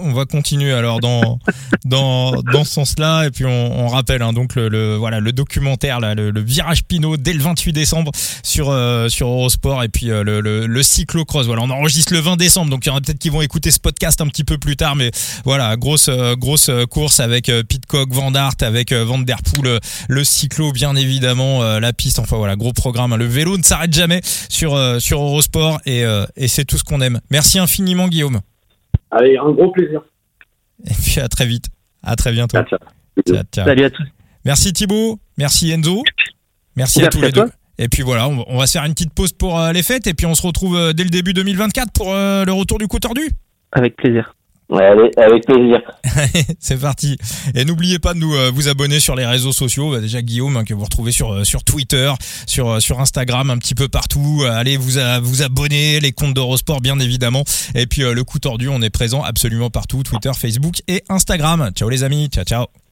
Speaker 1: On, va continuer alors dans dans dans ce sens-là et puis on, rappelle hein, donc le, voilà le documentaire là le, virage Pinot dès le 28 décembre sur euh, sur Eurosport et puis euh, le, le, le cyclocross. Voilà on enregistre le 20 décembre donc il y en a peut-être qui vont écouter ce podcast un petit peu plus tard mais voilà grosse euh, grosse course avec Pitcock Van Aert avec Van Der Poel le cyclo bien évidemment la piste. Enfin voilà gros programme hein. le vélo ne s'arrête jamais sur sur Eurosport et et c'est tout ce qu'on aime. Merci infiniment Guillaume
Speaker 2: Allez, un gros plaisir.
Speaker 1: et puis à très vite. À très bientôt.
Speaker 2: Ciao, ciao.
Speaker 1: Ciao, ciao.
Speaker 4: Salut à tous.
Speaker 1: Merci Thibaut. Merci Enzo. Merci, à
Speaker 4: Merci
Speaker 1: tous
Speaker 4: à
Speaker 1: les
Speaker 4: toi.
Speaker 1: deux. Et puis voilà, on va se faire une petite pause pour euh, les fêtes et puis on se retrouve euh, dès le début 2024 pour euh, le retour du coup tordu.
Speaker 4: Avec plaisir.
Speaker 3: Ouais, allez, avec plaisir.
Speaker 1: C'est parti. Et n'oubliez pas de nous euh, vous abonner sur les réseaux sociaux. Bah, déjà Guillaume hein, que vous retrouvez sur euh, sur Twitter, sur euh, sur Instagram, un petit peu partout. Allez vous vous abonner, les comptes d'Eurosport bien évidemment. Et puis le coup tordu, on est présent absolument partout, Twitter, Facebook et Instagram. Ciao les amis, ciao ciao.